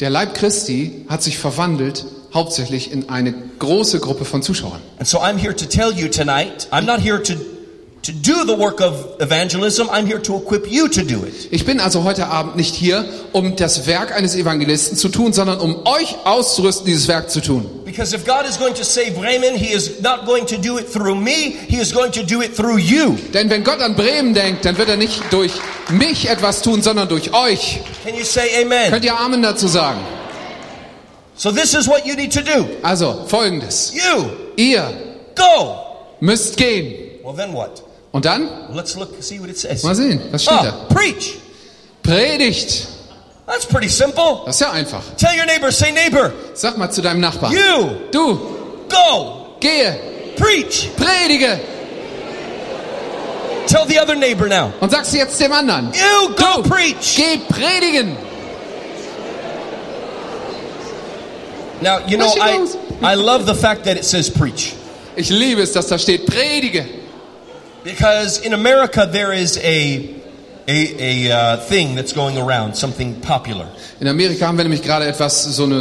der Leib Christi hat sich verwandelt hauptsächlich in eine große Gruppe von Zuschauern. And so I'm here to tell you tonight, I'm not here to, to do the work of evangelism, I'm here to equip you to do it. Ich bin also heute Abend nicht hier, um das Werk eines Evangelisten zu tun, sondern um euch auszurüsten, dieses Werk zu tun. Because if God is going to save Bremen, He is not going to do it through me, He is going to do it through you. Denn wenn Gott an Bremen denkt, dann wird er nicht durch mich etwas tun, sondern durch euch. Can you say amen? Könnt ihr Amen dazu sagen? So this is what you need to do. Also, folgendes. You Ihr go. müsst gehen. Well, then what? Und dann? Let's look, see what it says. Mal sehen, was steht Ah, da? preach. Predigt. That's pretty simple. Das ist ja einfach. Tell your neighbor, say neighbor, Sag mal zu deinem Nachbarn. you Du, go gehe, preach. predige. Tell the other neighbor now, Und sagst du jetzt dem anderen. you go Du, preach. geh predigen. Now, you know, I. I love the fact that it says preach. Ich liebe es, dass da steht, predige. Because in America, there is a, a, a uh, thing that's going around, something popular. In Amerika haben wir nämlich gerade etwas, so eine,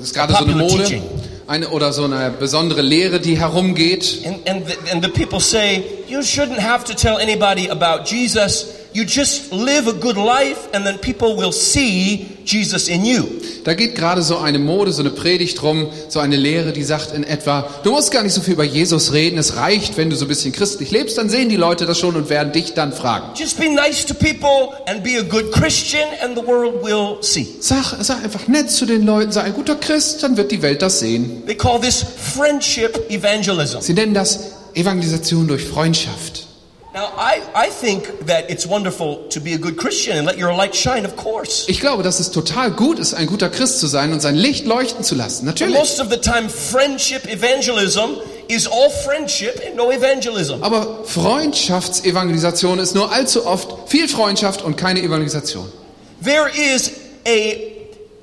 ist gerade so eine Mode. teaching. Eine, oder so eine besondere Lehre, die herumgeht. And, and, the, and the people say, you shouldn't have to tell anybody about Jesus. You just live a good life, and then people will see Jesus in you. Da geht gerade so eine Mode, so eine Predigt rum, so eine Lehre, die sagt in etwa, du musst gar nicht so viel über Jesus reden, es reicht, wenn du so ein bisschen christlich lebst, dann sehen die Leute das schon und werden dich dann fragen. Just be nice to people and be a good Christian, and the world will see. Sag, sag einfach nett zu den Leuten, sei ein guter Christ, dann wird die Welt das sehen. They call this friendship evangelism. Sie nennen das Evangelisation durch Freundschaft. Ich glaube, dass es total gut ist, ein guter Christ zu sein und sein Licht leuchten zu lassen. Natürlich. most of the time, friendship evangelism is all friendship and no evangelism. Aber Freundschaftsevangelisation ist nur allzu oft viel Freundschaft und keine Evangelisation. There is a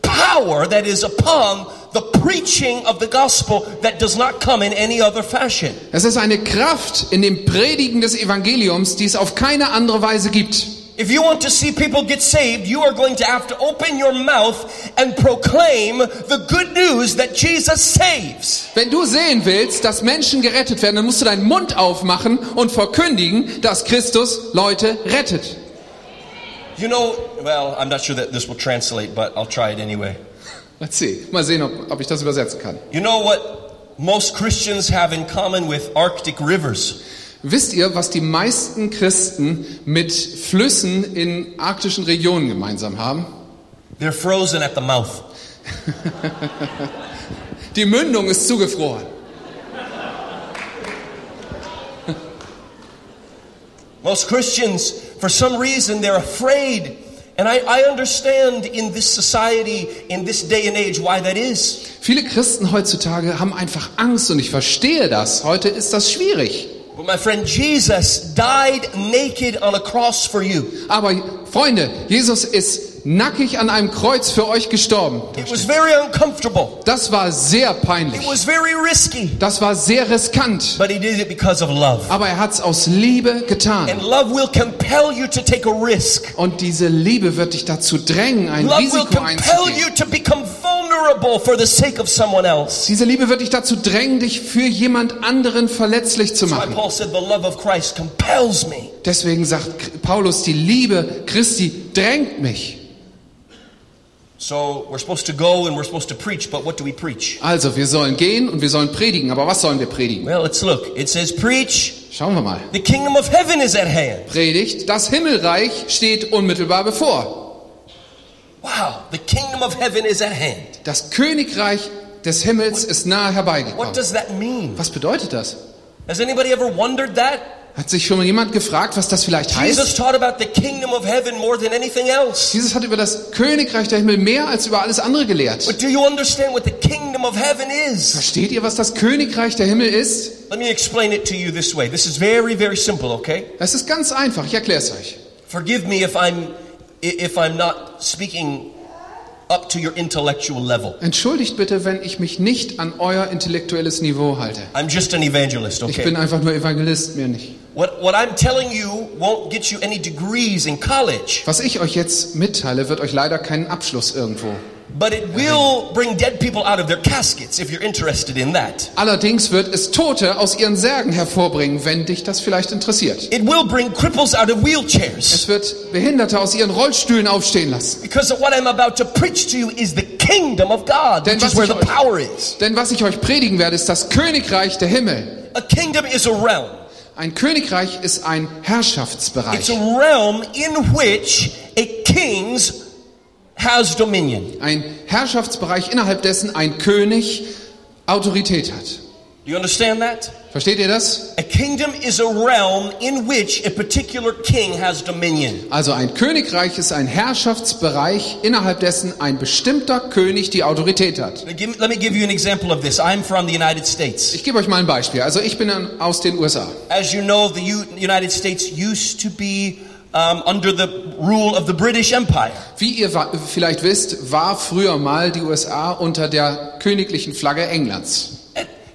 power that is upon the preaching of the gospel that does not come in any other fashion. Es ist eine Kraft in dem Predigen des Evangeliums, die es auf keine andere Weise gibt. If you want to see people get saved, you are going to have to open your mouth and proclaim the good news that Jesus saves. Wenn du sehen willst, dass Menschen gerettet werden, dann musst du deinen Mund aufmachen und verkündigen, dass Christus Leute rettet. You know, well, I'm not sure that this will translate, but I'll try it anyway. Let's see. Mal sehen, ob, ob ich das übersetzen kann. You know what most Christians have in common with Arctic rivers? Wisst ihr, was die meisten Christen mit Flüssen in arktischen Regionen gemeinsam haben? They're frozen at the mouth. Die Mündung ist zugefroren. Most Christians, for some reason, they're afraid. And I, I understand in this society, in this day and age, why that is. Viele Christen heutzutage haben einfach Angst und ich verstehe das. Heute ist das schwierig. But my friend, Jesus died naked on a cross for you. Aber Freunde, Jesus ist nackig an einem Kreuz für euch gestorben. It was very uncomfortable. Das war sehr It peinlich. was very risky. Das war sehr riskant. But he did it because of love. Aber er hat es aus Liebe getan. And love will compel you to take a risk. Und diese Liebe wird dich dazu drängen, ein Love Risiko einzugehen. you to become vulnerable for the sake of someone else. Diese Liebe wird dich dazu drängen, dich für jemand anderen verletzlich zu machen. Deswegen sagt Paulus, die Liebe Christi drängt mich. So we're supposed to go and we're supposed to preach, but what do we preach? Also, wir sollen gehen und wir sollen predigen. Aber was sollen wir predigen? Well, let's look. It says, Preach, Schauen wir mal. the kingdom of heaven is at hand. Predigt, das Himmelreich steht unmittelbar bevor. Wow, the kingdom of heaven is at hand. Das Königreich des Himmels ist nahe What herbeigekommen. does that mean? Was bedeutet das? Has anybody ever wondered that? Hat sich schon mal jemand gefragt, was das vielleicht Jesus heißt? taught about the kingdom of heaven more than anything else. Jesus hat über das Königreich der Himmel mehr als über alles andere gelehrt. But do you understand what the kingdom of heaven is? Versteht ihr, was das Königreich der Himmel ist? Let me explain it to you this way. This is very, very simple, okay? Es ist ganz einfach, ich erkläre es euch. Forgive me if I'm if I'm not speaking up to your intellectual level. Entschuldigt bitte, wenn ich mich nicht an euer intellektuelles Niveau halte. I'm just an evangelist, Ich bin okay? einfach nur Evangelist, mehr nicht. Was ich euch jetzt mitteile, wird euch leider keinen Abschluss irgendwo. Allerdings wird es Tote aus ihren Särgen hervorbringen, wenn dich das vielleicht interessiert. It will bring cripples out of wheelchairs. Es wird Behinderte aus ihren Rollstühlen aufstehen lassen. Because of what I'm about to preach to you is the kingdom of God, Denn which was is where ich the euch- power is. Denn was ich euch predigen werde, ist das Königreich der Himmel. A kingdom is a realm. Ein Königreich ist ein It's Herrschaftsbereich. a realm in which a king's has dominion. Ein Herrschaftsbereich, innerhalb dessen ein König Autorität hat. You understand that? Versteht ihr das? A kingdom is a realm in which a particular king has dominion. Also ein Königreich ist ein Herrschaftsbereich, innerhalb dessen ein bestimmter König die Autorität hat. Let me give- you an example of this. I'm from the United States. Ich gebe euch mal ein Beispiel. Also ich bin aus den USA. As you know, the United States used to be um, under the rule of the British Empire. Wie ihr vielleicht wisst, war früher mal die USA unter der königlichen Flagge Englands.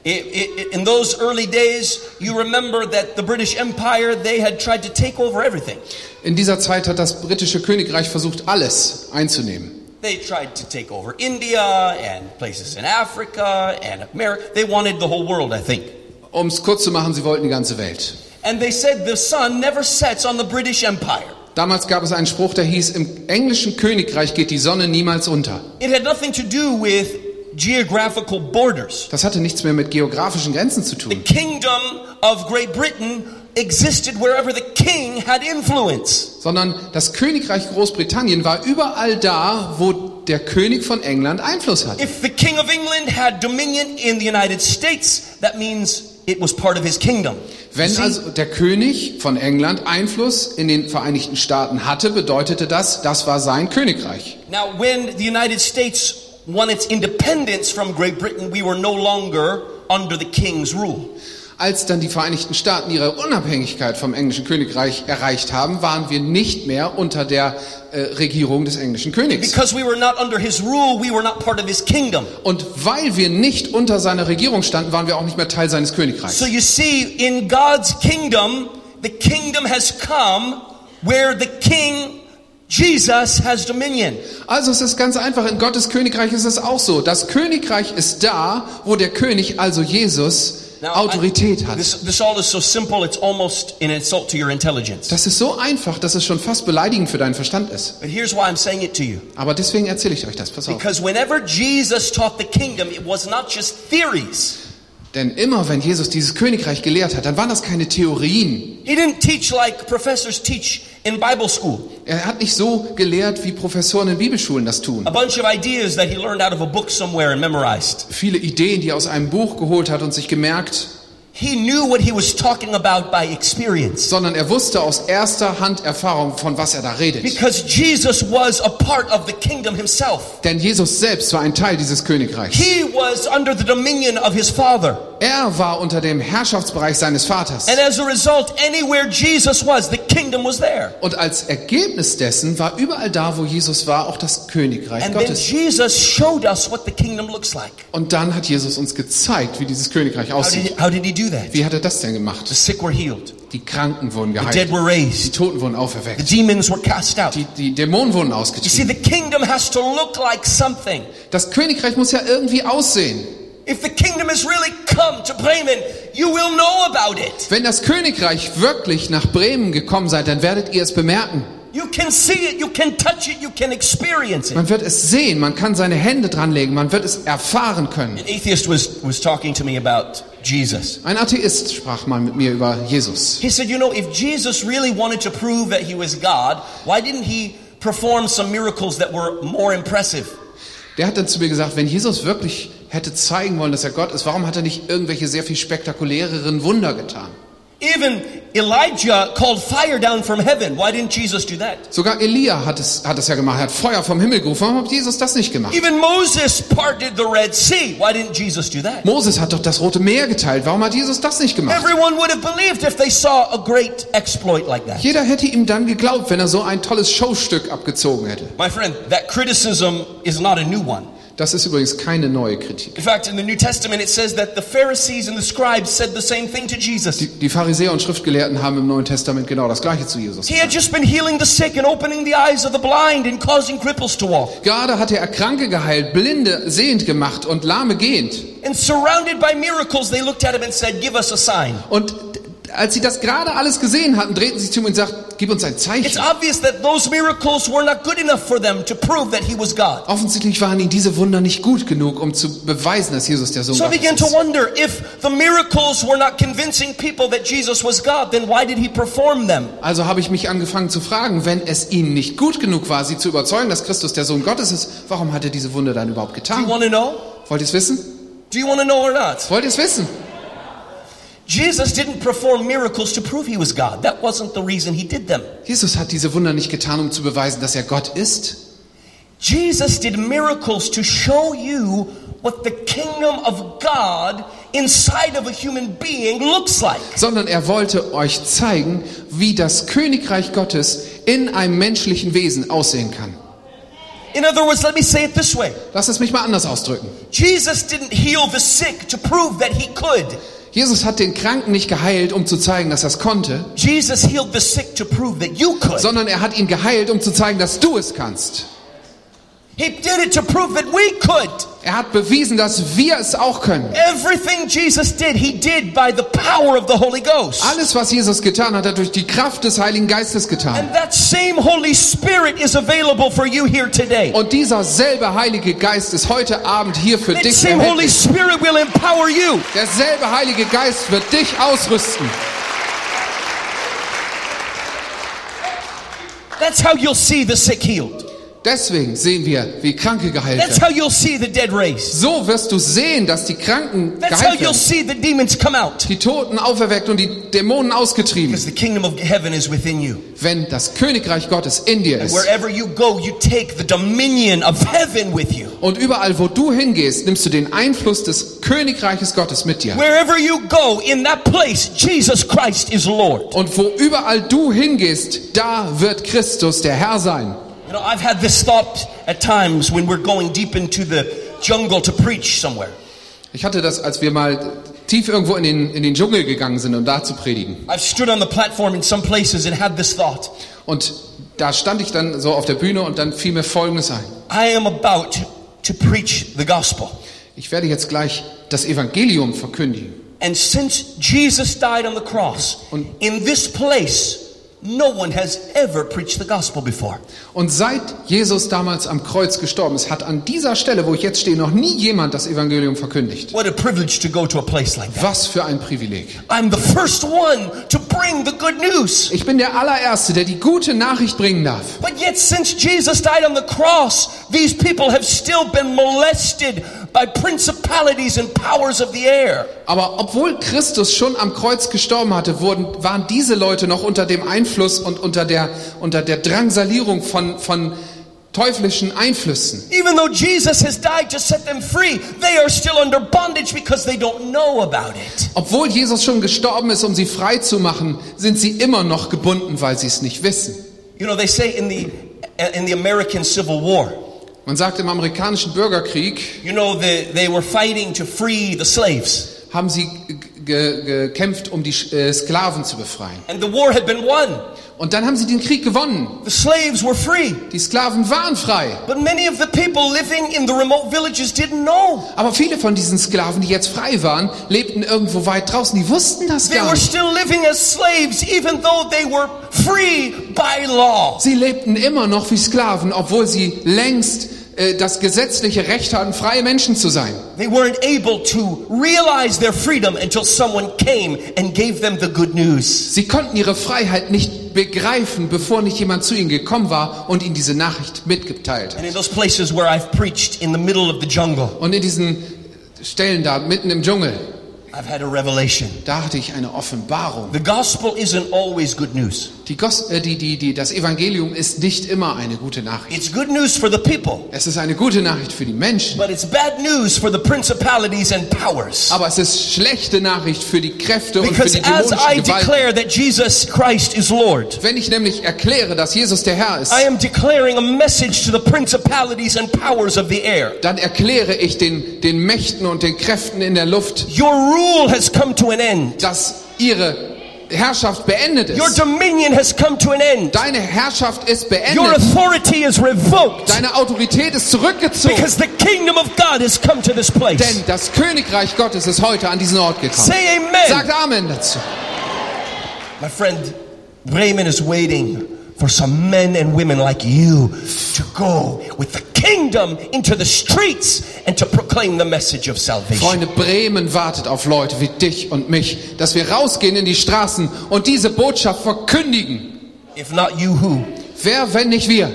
In those early days, you remember that the British Empire, they had tried to take over everything. In dieser Zeit hat das britische Königreich versucht, alles einzunehmen. They tried to take over India and places in Africa and America. They wanted the whole world, I think. Um es kurz zu machen, sie wollten die ganze Welt. And they said the sun never sets on the British Empire. Damals gab es einen Spruch, der hieß, im englischen Königreich geht die Sonne niemals unter. It had nothing to do with geographical borders. Das hatte nichts mehr mit geografischen Grenzen zu The tun. kingdom of Great Britain existed wherever the king had influence. Sondern das Königreich Großbritannien war überall da, wo der König von England Einfluss hatte. If the king of England had dominion in the United States, that means it was part of his kingdom. Wenn also der König von England Einfluss in den Vereinigten Staaten hatte, bedeutete das, das war sein Königreich. now, when the United States won its independence from Great Britain, we were no longer under the king's rule. Als dann die Vereinigten Staaten ihre Unabhängigkeit vom englischen Königreich erreicht haben, waren wir nicht mehr unter der äh, Regierung des englischen Königs. Because we were not under his rule, we were not part of his kingdom. Und weil wir nicht unter seiner Regierung standen, waren wir auch nicht mehr Teil seines Königreichs. So you see, in God's kingdom, the kingdom has come where the king, Jesus, has dominion. Also es ist ganz einfach, in Gottes Königreich ist es auch so. Das Königreich ist da, wo der König, also Jesus, Autorität I- hat. this, this all is so simple, it's almost an insult to your intelligence. Das ist so einfach, dass es schon fast beleidigend für deinen Verstand ist. But here's why I'm saying it to you. Aber deswegen erzähle ich euch das, pass auf. Because whenever Jesus taught the kingdom, it was not just theories. Denn immer wenn Jesus dieses Königreich gelehrt hat, dann waren das keine Theorien. He didn't teach like professors teach in Bible school. Er hat nicht so gelehrt, wie Professoren in Bibelschulen das tun. A bunch of ideas that he learned out of a book somewhere and memorized. Viele Ideen, die er aus einem Buch geholt hat und sich gemerkt, He knew what he was talking about by experience. sondern er wusste aus erster Hand Erfahrung, von was er da redet. Because Jesus was a part of the kingdom himself. Denn Jesus selbst war ein Teil dieses Königreichs. He was under the dominion of his Father. Er war unter dem Herrschaftsbereich seines Vaters. And as a result, anywhere Jesus was, the kingdom was there. Und als Ergebnis dessen war überall da, wo Jesus war, auch das Königreich And then Gottes. Jesus showed us what the kingdom looks like. Und dann hat Jesus uns gezeigt, wie dieses Königreich How did, aussieht. he, how did he do that? Wie hat er das denn The gemacht? sick were healed, Die Kranken wurden the dead geheilt. were Die raised, Toten wurden the auferweckt. demons were cast out. Die, die Dämonen wurden You see, ausgetrieben. the kingdom has to look like something. Das Königreich muss ja irgendwie aussehen. If the kingdom has really come to Bremen, you will know about it. Wenn das Königreich wirklich nach Bremen gekommen seid, dann werdet ihr es bemerken. Man wird es sehen, man kann seine Hände dranlegen, man wird es erfahren können. An atheist was, was talking to me about Jesus. Ein Atheist sprach mal mit mir über Jesus. He said, You know, if Jesus really wanted to prove that he was God, why didn't he perform some miracles that were more impressive? Der hat dann zu mir gesagt, wenn Jesus wirklich hätte zeigen wollen, dass er Gott ist, warum hat er nicht irgendwelche sehr viel spektakuläreren Wunder getan? Even Elijah called fire down from heaven. Why didn't Jesus do that? Sogar Elia hat es, hat es ja gemacht, er hat Feuer vom Himmel gerufen. Warum hat Jesus das nicht gemacht? Even Moses parted the Red Sea. Why didn't Jesus do that? Moses hat doch das Rote Meer geteilt. Warum hat Jesus das nicht gemacht? Everyone would have believed if they saw a great exploit like that. Jeder hätte ihm dann geglaubt, wenn er so ein tolles Showstück abgezogen hätte. My friend, that criticism is not a new one. Das ist übrigens keine neue Kritik. In fact, in the New Testament, it says that the Pharisees and the scribes said the same thing to Jesus. Die, die Pharisäer und Schriftgelehrten haben im Neuen Testament genau das Gleiche zu Jesus He had gesagt. just been healing the sick and opening the eyes of the blind and causing cripples to walk. Gerade hatte er Kranke geheilt, Blinde sehend gemacht und Lahme gehend. And surrounded by miracles, they looked at him and said, Give us a sign. Und als sie das gerade alles gesehen hatten, drehten sie zu ihm und sagten, gib uns ein Zeichen. Offensichtlich waren ihnen diese Wunder nicht gut genug, um zu beweisen, dass Jesus der Sohn So Gottes ist. Also habe ich mich angefangen zu fragen, wenn es ihnen nicht gut genug war, sie zu überzeugen, dass Christus der Sohn Gottes ist, warum hat er diese Wunder dann überhaupt getan? Wollt ihr es wissen? Wollt ihr es wissen? Jesus didn't perform miracles to prove he was God. That wasn't the reason he did them. Jesus hat diese Wunder nicht getan, um zu beweisen, dass er Gott ist. Jesus did miracles to show you what the kingdom of God inside of a human being looks like. sondern er wollte euch zeigen, wie das Königreich Gottes in einem menschlichen Wesen aussehen kann. In other words, let me say it this way. Lass es mich mal anders ausdrücken. Jesus didn't heal the sick to prove that he could. Jesus hat den Kranken nicht geheilt, um zu zeigen, dass er es konnte, Jesus healed the sick to prove that you could. sondern er hat ihn geheilt, um zu zeigen, dass du es kannst. He did it to prove that we could. Er hat bewiesen, dass wir es auch können. Everything Jesus did, he did by the power of the Holy Ghost. Alles, was Jesus getan hat, hat er durch die Kraft des Heiligen Geistes getan. And that same Holy Spirit is available for you here today. Und dieser selbe Heilige Geist ist heute Abend hier für That dich same Holy. Spirit will empower you. Derselbe Heilige Geist wird dich ausrüsten. That's how you'll see the sick healed. Deswegen sehen wir, wie Kranke geheilt That's werden. how you'll see the dead raised. So wirst du sehen, dass die Kranken That's how geheilt you'll werden, see the demons come out. die Toten auferweckt und die Dämonen ausgetrieben, Because the kingdom of heaven is within you. wenn das Königreich Gottes in dir And ist. wherever you go, you take the dominion of heaven with you. Und überall, wo du hingehst, nimmst du den Einfluss des Königreiches Gottes mit dir. Wherever you go, in that place, Jesus Christ is Lord. Und wo überall du hingehst, da wird Christus der Herr sein. You know, I've had this thought at times when we're going deep into the jungle to preach somewhere. Ich hatte das, als wir mal tief irgendwo in den, in den Dschungel gegangen sind, um da zu predigen. I've stood on the platform in some places and had this thought. Und da stand ich dann so auf der Bühne und dann fiel mir Folgendes ein. I am about to preach the gospel. Ich werde jetzt gleich das Evangelium verkündigen. And since Jesus died on the cross, Und- in this place, no one has ever preached the gospel before. Und seit Jesus damals am Kreuz gestorben ist, hat an dieser Stelle, wo ich jetzt stehe, noch nie jemand das Evangelium verkündigt. What a privilege to go to a place like that. Was für ein Privileg. I'm the first one to Ich bin der allererste, der die gute Nachricht bringen darf. But yet, since Jesus died on the cross, these people have still been molested by principalities and powers of the air. Aber obwohl Christus schon am Kreuz gestorben hatte, wurden, waren diese Leute noch unter dem Einfluss und unter der, unter der Drangsalierung von, von teuflischen Einflüssen. Even though Jesus has died to set them free, they are still under bondage because they don't know about it. Obwohl Jesus schon gestorben ist, um sie frei zu machen, sind sie immer noch gebunden, weil sie es nicht wissen. You know, they say in the in the American Civil War, Man sagt im amerikanischen Bürgerkrieg, you know, the, they were fighting to free the slaves, haben sie gekämpft, um die äh, Sklaven zu befreien. and the war had been won. Und dann haben sie den Krieg gewonnen. The slaves were free, Die Sklaven waren frei. but many of the people living in the remote villages didn't know. Aber viele von diesen Sklaven, die jetzt frei waren, lebten irgendwo weit draußen. Die wussten das They gar were nicht. still living as slaves, even though they were free by law. Sie lebten immer noch wie Sklaven, obwohl sie längst äh, das gesetzliche Recht hatten, freie Menschen zu sein. They weren't able to realize their freedom until someone came and gave them the good news. Sie konnten ihre Freiheit nicht begreifen, bevor nicht jemand zu ihnen gekommen war und ihnen diese Nachricht mitgeteilt And hat. in those places where I've preached in the middle of the jungle, Und in diesen Stellen da, mitten im Dschungel, I've had a revelation. da hatte ich eine Offenbarung. The gospel isn't always good news. Die, Gos äh, die, die, die, das Evangelium ist nicht immer eine gute Nachricht. It's good news for the people, Es ist eine gute Nachricht für die Menschen, but it's bad news for the principalities and powers. aber es ist schlechte Nachricht für die Kräfte und für Because die as I dämonischen Gewalten. declare that Jesus Christ is Lord, Wenn ich nämlich erkläre, dass Jesus der Herr ist, I am declaring a message to the principalities and powers of the air. dann erkläre ich den, den Mächten und den Kräften in der Luft, Your rule has come to an end. dass ihre Herrschaft beendet Your ist. dominion has come to an end. Deine Herrschaft ist Your beendet. authority is revoked. Deine Autorität ist zurückgezogen. Because the kingdom of God has come to this place. Denn das Königreich Gottes ist heute an diesen Ort gekommen. Say Sagt amen. Amen dazu. My friend, Bremen is waiting for some men and women like you to go with the kingdom into the streets and to proclaim the message of salvation. Freunde, Bremen wartet auf Leute wie dich und mich, dass wir rausgehen in die Straßen und diese Botschaft verkündigen. If not you, who? Wer, wenn nicht wir?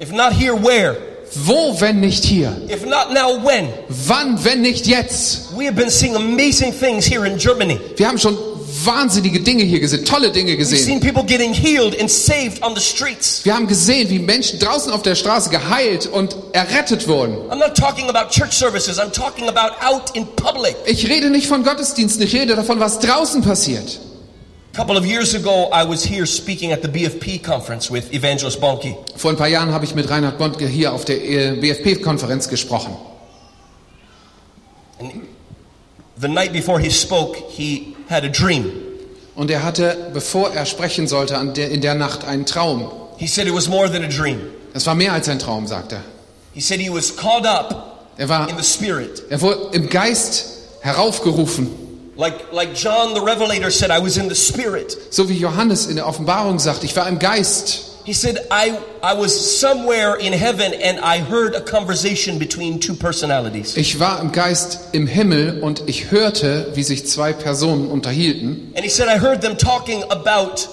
If not here, where? Wo, wenn nicht hier? If not now, when? Wann, wenn nicht jetzt? We have been seeing amazing things here in Germany. Wir haben schon wahnsinnige Dinge hier gesehen, tolle Dinge gesehen. Wir haben gesehen, wie Menschen draußen auf der Straße geheilt und errettet wurden. I'm not talking about church services, I'm talking about out in public. Ich rede nicht von Gottesdiensten, ich rede davon, was draußen passiert. A couple of years ago, I was here speaking at the BFP conference with Evangelist Bonke. Vor ein paar Jahren habe ich mit Reinhard Bondke hier auf der äh, BFP-Konferenz gesprochen. And the night before he spoke, he had a dream. Und er hatte, bevor er sprechen sollte, der, in der Nacht einen Traum. He said it was more than a dream. Es war mehr als ein Traum, sagt er. He said he was called up Er, war, in the spirit. er wurde im Geist heraufgerufen. Like, like John the Revelator said, I was in the spirit. So wie Johannes in der Offenbarung sagt, ich war im Geist. He said, I, I was somewhere in heaven and I heard a conversation between two personalities. Ich war im Geist im Himmel und ich hörte, wie sich zwei Personen unterhielten. And he said, I heard them talking about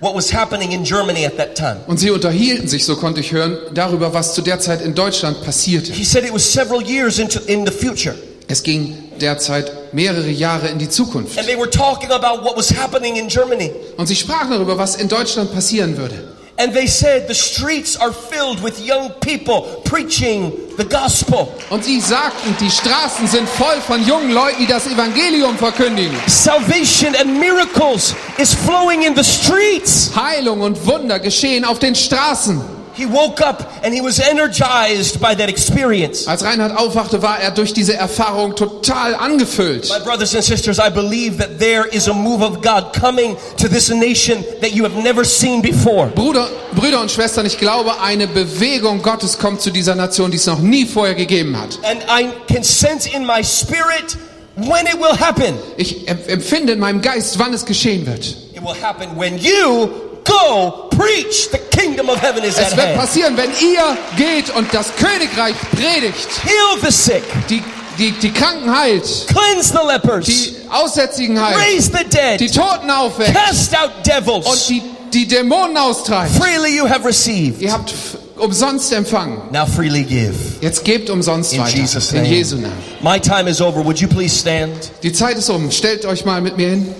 what was happening in Germany at that time. Und sie unterhielten sich, so konnte ich hören, darüber, was zu der Zeit in Deutschland passierte. He said it was several years into in the future. Es ging derzeit mehrere Jahre in die Zukunft. And they were talking about what was happening in Germany. Und sie sprachen darüber, was in Deutschland passieren würde. And they said the streets are filled with young people preaching the gospel. Und sie sagten, die Straßen sind voll von jungen Leuten, die das Evangelium verkündigen. Salvation and miracles is flowing in the streets. Heilung und Wunder geschehen auf den Straßen. He woke up and he was energized by that experience. Als Reinhard aufwachte, war er durch diese Erfahrung total angefüllt. My brothers and sisters, I believe that there is a move of God coming to this nation that you have never seen before. Bruder, Brüder und Schwestern, ich glaube, eine Bewegung Gottes kommt zu dieser Nation, die es noch nie vorher gegeben hat. And I can sense in my spirit when it will happen. Ich em- empfinde in meinem Geist, wann es geschehen wird. It will happen when you go preach the kingdom of heaven is Es wird passieren, wenn ihr geht und das Königreich predigt, Heal the sick, die, die, die Kranken heilt, cleanse the lepers, die Aussätzigen heilt, raise the dead, die Toten aufweckt cast out und devils. die, die Dämonen austreibt. Freely you have received. Ihr habt umsonst empfangen. Now freely give. Jetzt gebt umsonst In weiter. Jesus' In name. Jesu Namen. My time is over. Would you please stand? Die Zeit ist um. Stellt euch mal mit mir hin.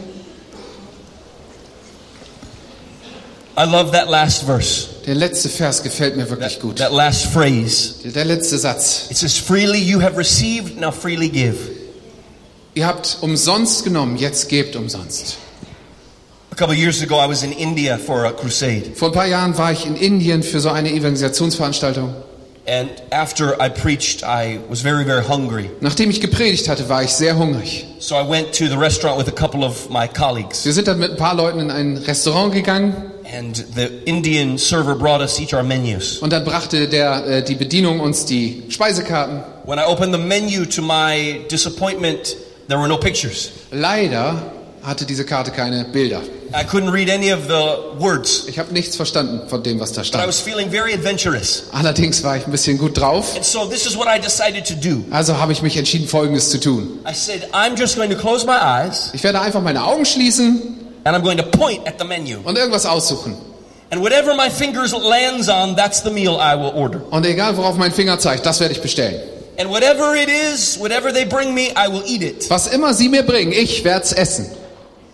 I love that last verse. Der letzte Vers gefällt mir wirklich That, gut. that last phrase. Der letzte Satz. It says, Freely you have received, now freely give. Ihr habt umsonst genommen, jetzt gebt umsonst. A couple of years ago, I was in India for a crusade. Vor ein paar Jahren war ich in Indien für so eine Evangelisationsveranstaltung. And after I preached, I was very, very hungry. Nachdem ich gepredigt hatte, war ich sehr hungrig. So I went to the restaurant with a couple of my colleagues. Wir sind dann mit ein paar Leuten in ein Restaurant gegangen And the Indian server brought us each our menus. und dann brachte der, äh, die Bedienung uns die Speisekarten. When I opened the menu, to my disappointment, there were no pictures. Leider hatte diese Karte keine Bilder. I couldn't read any of the words, Ich habe nichts verstanden von dem, was da but I stand. was feeling very adventurous. Allerdings war ich ein bisschen gut drauf. And so this is what I decided to do. Also habe ich mich entschieden, Folgendes zu tun. I said, I'm just going to close my eyes Ich werde einfach meine Augen schließen and I'm going to point at the menu. und irgendwas aussuchen. And whatever my fingers lands on, that's the meal I will order. Und egal, worauf mein Finger zeigt, das werde ich bestellen. And whatever it is, whatever they bring me, I will eat it. Was immer sie mir bringen, ich werde es essen.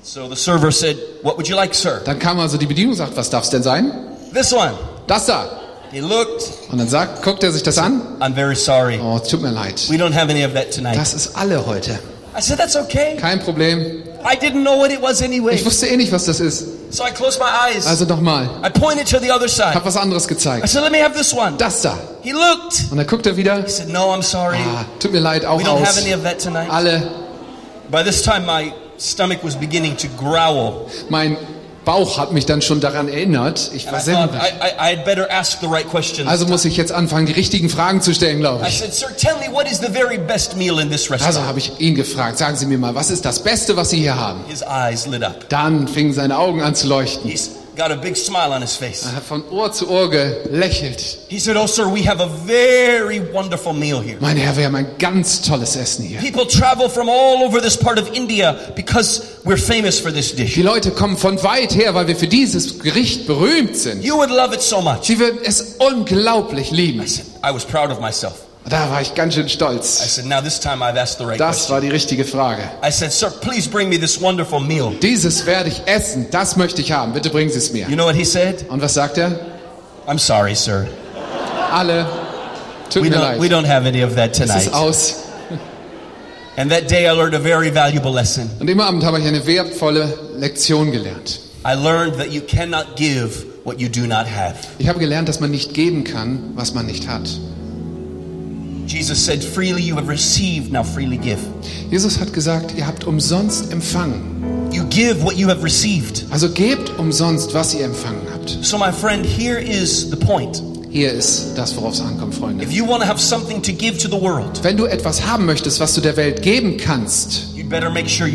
So the server said, What would you like, sir? Dann kam also die Bedienung und sagt, was darf es denn sein? This one. Das da. He looked. Und dann sagt, guckt er sich das an. I'm very sorry. Oh, tut mir leid. We don't have any of that tonight. Das ist alle heute. I said, That's okay. Kein Problem. I didn't know what it was anyway. Ich wusste eh nicht, was das ist. So I closed my eyes. Also nochmal. I pointed to the other Hab side. was anderes I gezeigt. said, Let me have this one. Das da. He looked. Und dann guckt er wieder. He said, No, I'm sorry. Ah, tut mir leid, auch We don't have any of that tonight. Alle. By this time, my stomach was beginning to growl. Mein Bauch hat mich dann schon daran erinnert. Ich war I sehr. I, I, right. Also muss ich jetzt anfangen, die richtigen Fragen zu stellen, glaube ich. said, Sir, tell me what is the very best meal in this restaurant? Also habe ich ihn gefragt, sagen Sie mir mal, was ist das Beste, was Sie hier haben? His eyes lit up. Dann fingen seine Augen an zu leuchten. He's, got a big smile on his face. Er hat von Ohr zu Ohr gelächelt. He said, Oh, sir, we have a very wonderful meal here. Mein Herr, wir haben ein ganz tolles Essen hier. People travel from all over this part of India because we're famous for this dish. Die Leute kommen von weit her, weil wir für dieses Gericht berühmt sind. You would love it so much. Sie würden es unglaublich lieben. I said, I was proud of myself. Da war ich ganz schön I stolz. said, Now this time I've asked the right Das question. war die richtige Frage. I said, Sir, please bring me this wonderful meal. Dieses werde ich essen. Das möchte ich haben. Bitte bringen Sie es mir. You know what he said? Und was sagt er? I'm sorry, sir. Alle. Tut We mir don't, we leid. don't have any of that Es tonight. ist aus. And that day I learned a very valuable lesson. Und im Abend habe ich eine wertvolle Lektion gelernt. I learned that you cannot give what you do not have. Ich habe gelernt, dass man nicht geben kann, was man nicht hat. Jesus said, Freely you have received, now freely give. Jesus hat gesagt, ihr habt umsonst empfangen. You give what you have received. Also gebt umsonst, was ihr empfangen habt. So, my friend, here is the point. Hier ist das, worauf es ankommt, Freunde. If you want to have something to give to the world, Wenn du etwas haben möchtest, was du der Welt geben kannst, better make sure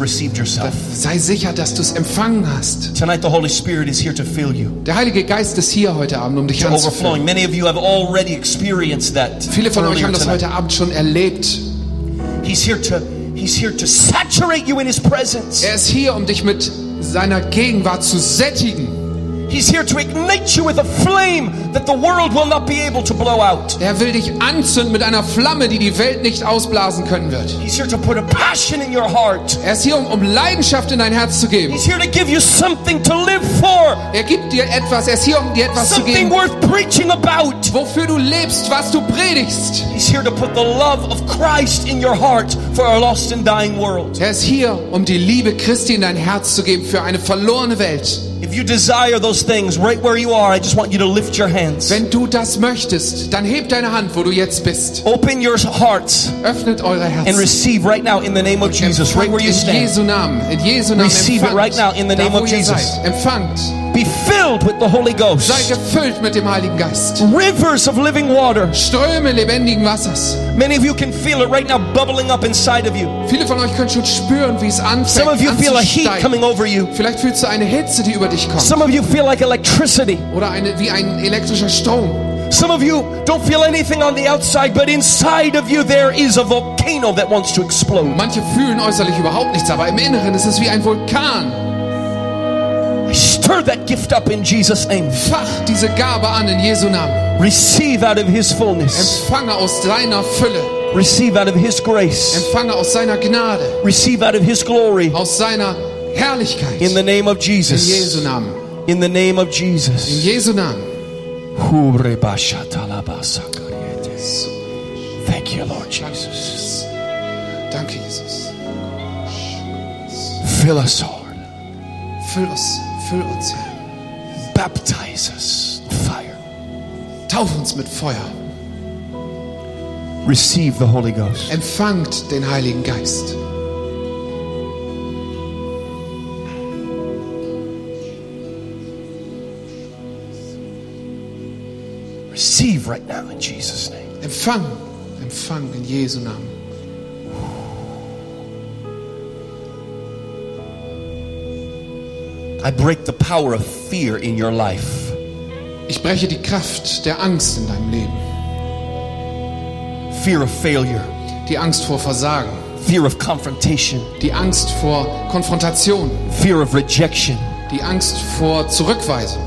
received yourself. sei sicher, dass du es empfangen hast. Tonight, the Holy Spirit is here to fill you, Der Heilige Geist ist hier heute Abend, um dich to overflowing. Many of you have already experienced that. Viele von euch haben das tonight. heute Abend schon erlebt. He's here to He's here to saturate you in His presence. Er ist hier, um dich mit seiner Gegenwart zu sättigen. He's here to ignite you with a flame that the world will not be able to blow out. Er will dich anzünden mit einer Flamme, die die Welt nicht ausblasen können wird. He's here to put a passion in your heart. Er ist hier, um, um Leidenschaft in dein Herz zu geben. He's here to give you something to live for, Er gibt dir etwas, er ist hier, um dir etwas zu something geben, worth preaching about. wofür du lebst, was du predigst. He's here to put the love of Christ in your heart for a lost and dying world. Er ist hier, um die Liebe Christi in dein Herz zu geben für eine verlorene Welt. If you desire those things right where you are, I just want you to lift your hands. Wenn du das möchtest, dann heb deine Hand, wo du jetzt bist. Open your hearts Öffnet eure and receive right now in the name of Jesus, right where you stand. in. Jesu Namen, in Jesu Namen Receive it right now in the name of Jesus. Seid. Empfangt. Be filled with the Holy Ghost. Sei gefüllt mit dem Heiligen Geist. Rivers of living water. Ströme lebendigen Wassers. Many of you can feel it right now bubbling up inside of you. Viele von euch können schon spüren, wie es anfängt Some of you feel a heat coming over you. Vielleicht fühlst du eine Hitze, die über dich kommt. Some of you feel like electricity. Oder eine, wie ein elektrischer Strom. Some of you don't feel anything on the outside, but inside of you there is a volcano that wants to explode. Manche fühlen äußerlich überhaupt nichts, aber im Inneren ist es wie ein Vulkan. Stir that gift up in Jesus' name. Fach diese Gabe an in Jesu Namen. Receive out of His fullness. Empfange aus seiner Fülle. Receive out of His grace. Empfange aus seiner Gnade. Receive out of His glory. Aus seiner Herrlichkeit. In the name of Jesus. in. Jesu Namen. In the name of Jesus. In Jesu Namen. Thank you, Lord Jesus. Danke, Jesus. Fill us, Lord. Fill uns, füll uns, Herr. Baptize us in fire. Tauf uns mit Feuer. Receive the Holy Ghost. Empfangt den Heiligen Geist. Receive right now in Jesus' name. Empfang, empfang in Jesu Namen. I break the power of fear in your life. Ich breche die Kraft der Angst in deinem Leben. Fear of failure. Die Angst vor Versagen. Fear of confrontation. Die Angst vor Konfrontation. Fear of rejection. Die Angst vor Zurückweisung.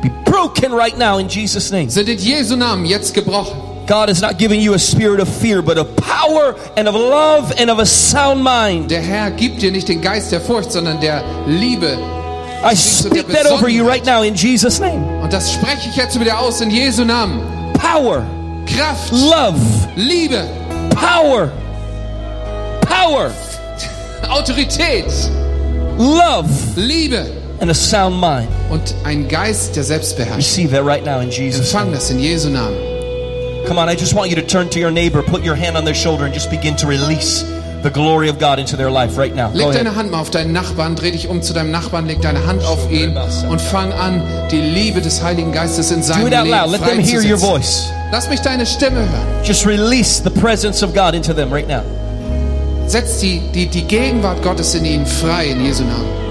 Be broken right now in Jesus' name. Sind in Jesu Namen jetzt gebrochen. God is not giving you a spirit of fear, but of power and of love and of a sound mind. Der Herr gibt dir nicht den Geist der Furcht, sondern der Liebe. I speak that over you right now in Jesus' name. Und das spreche ich jetzt wieder aus in Jesu Namen. Power, Kraft, love, Liebe, power, power, Autorität, love, Liebe and a sound mind. und ein Geist der Selbstbeherrschung. Receive that right now in Jesus' Empfang das in Jesu Namen. Come on, I just want you to turn to your neighbor, put your hand on their shoulder, and just begin to release the glory of God into their life right now. Leg deine Hand mal auf deinen Nachbarn, dreh dich um zu deinem Nachbarn, leg deine Hand auf ihn und fang an, die Liebe des Heiligen Geistes in seinem Leben loud. Let them hear your voice. Lass mich deine Stimme hören. Just release the presence of God into them right now. Setz die, die, die Gegenwart Gottes in ihnen frei in Jesu Namen.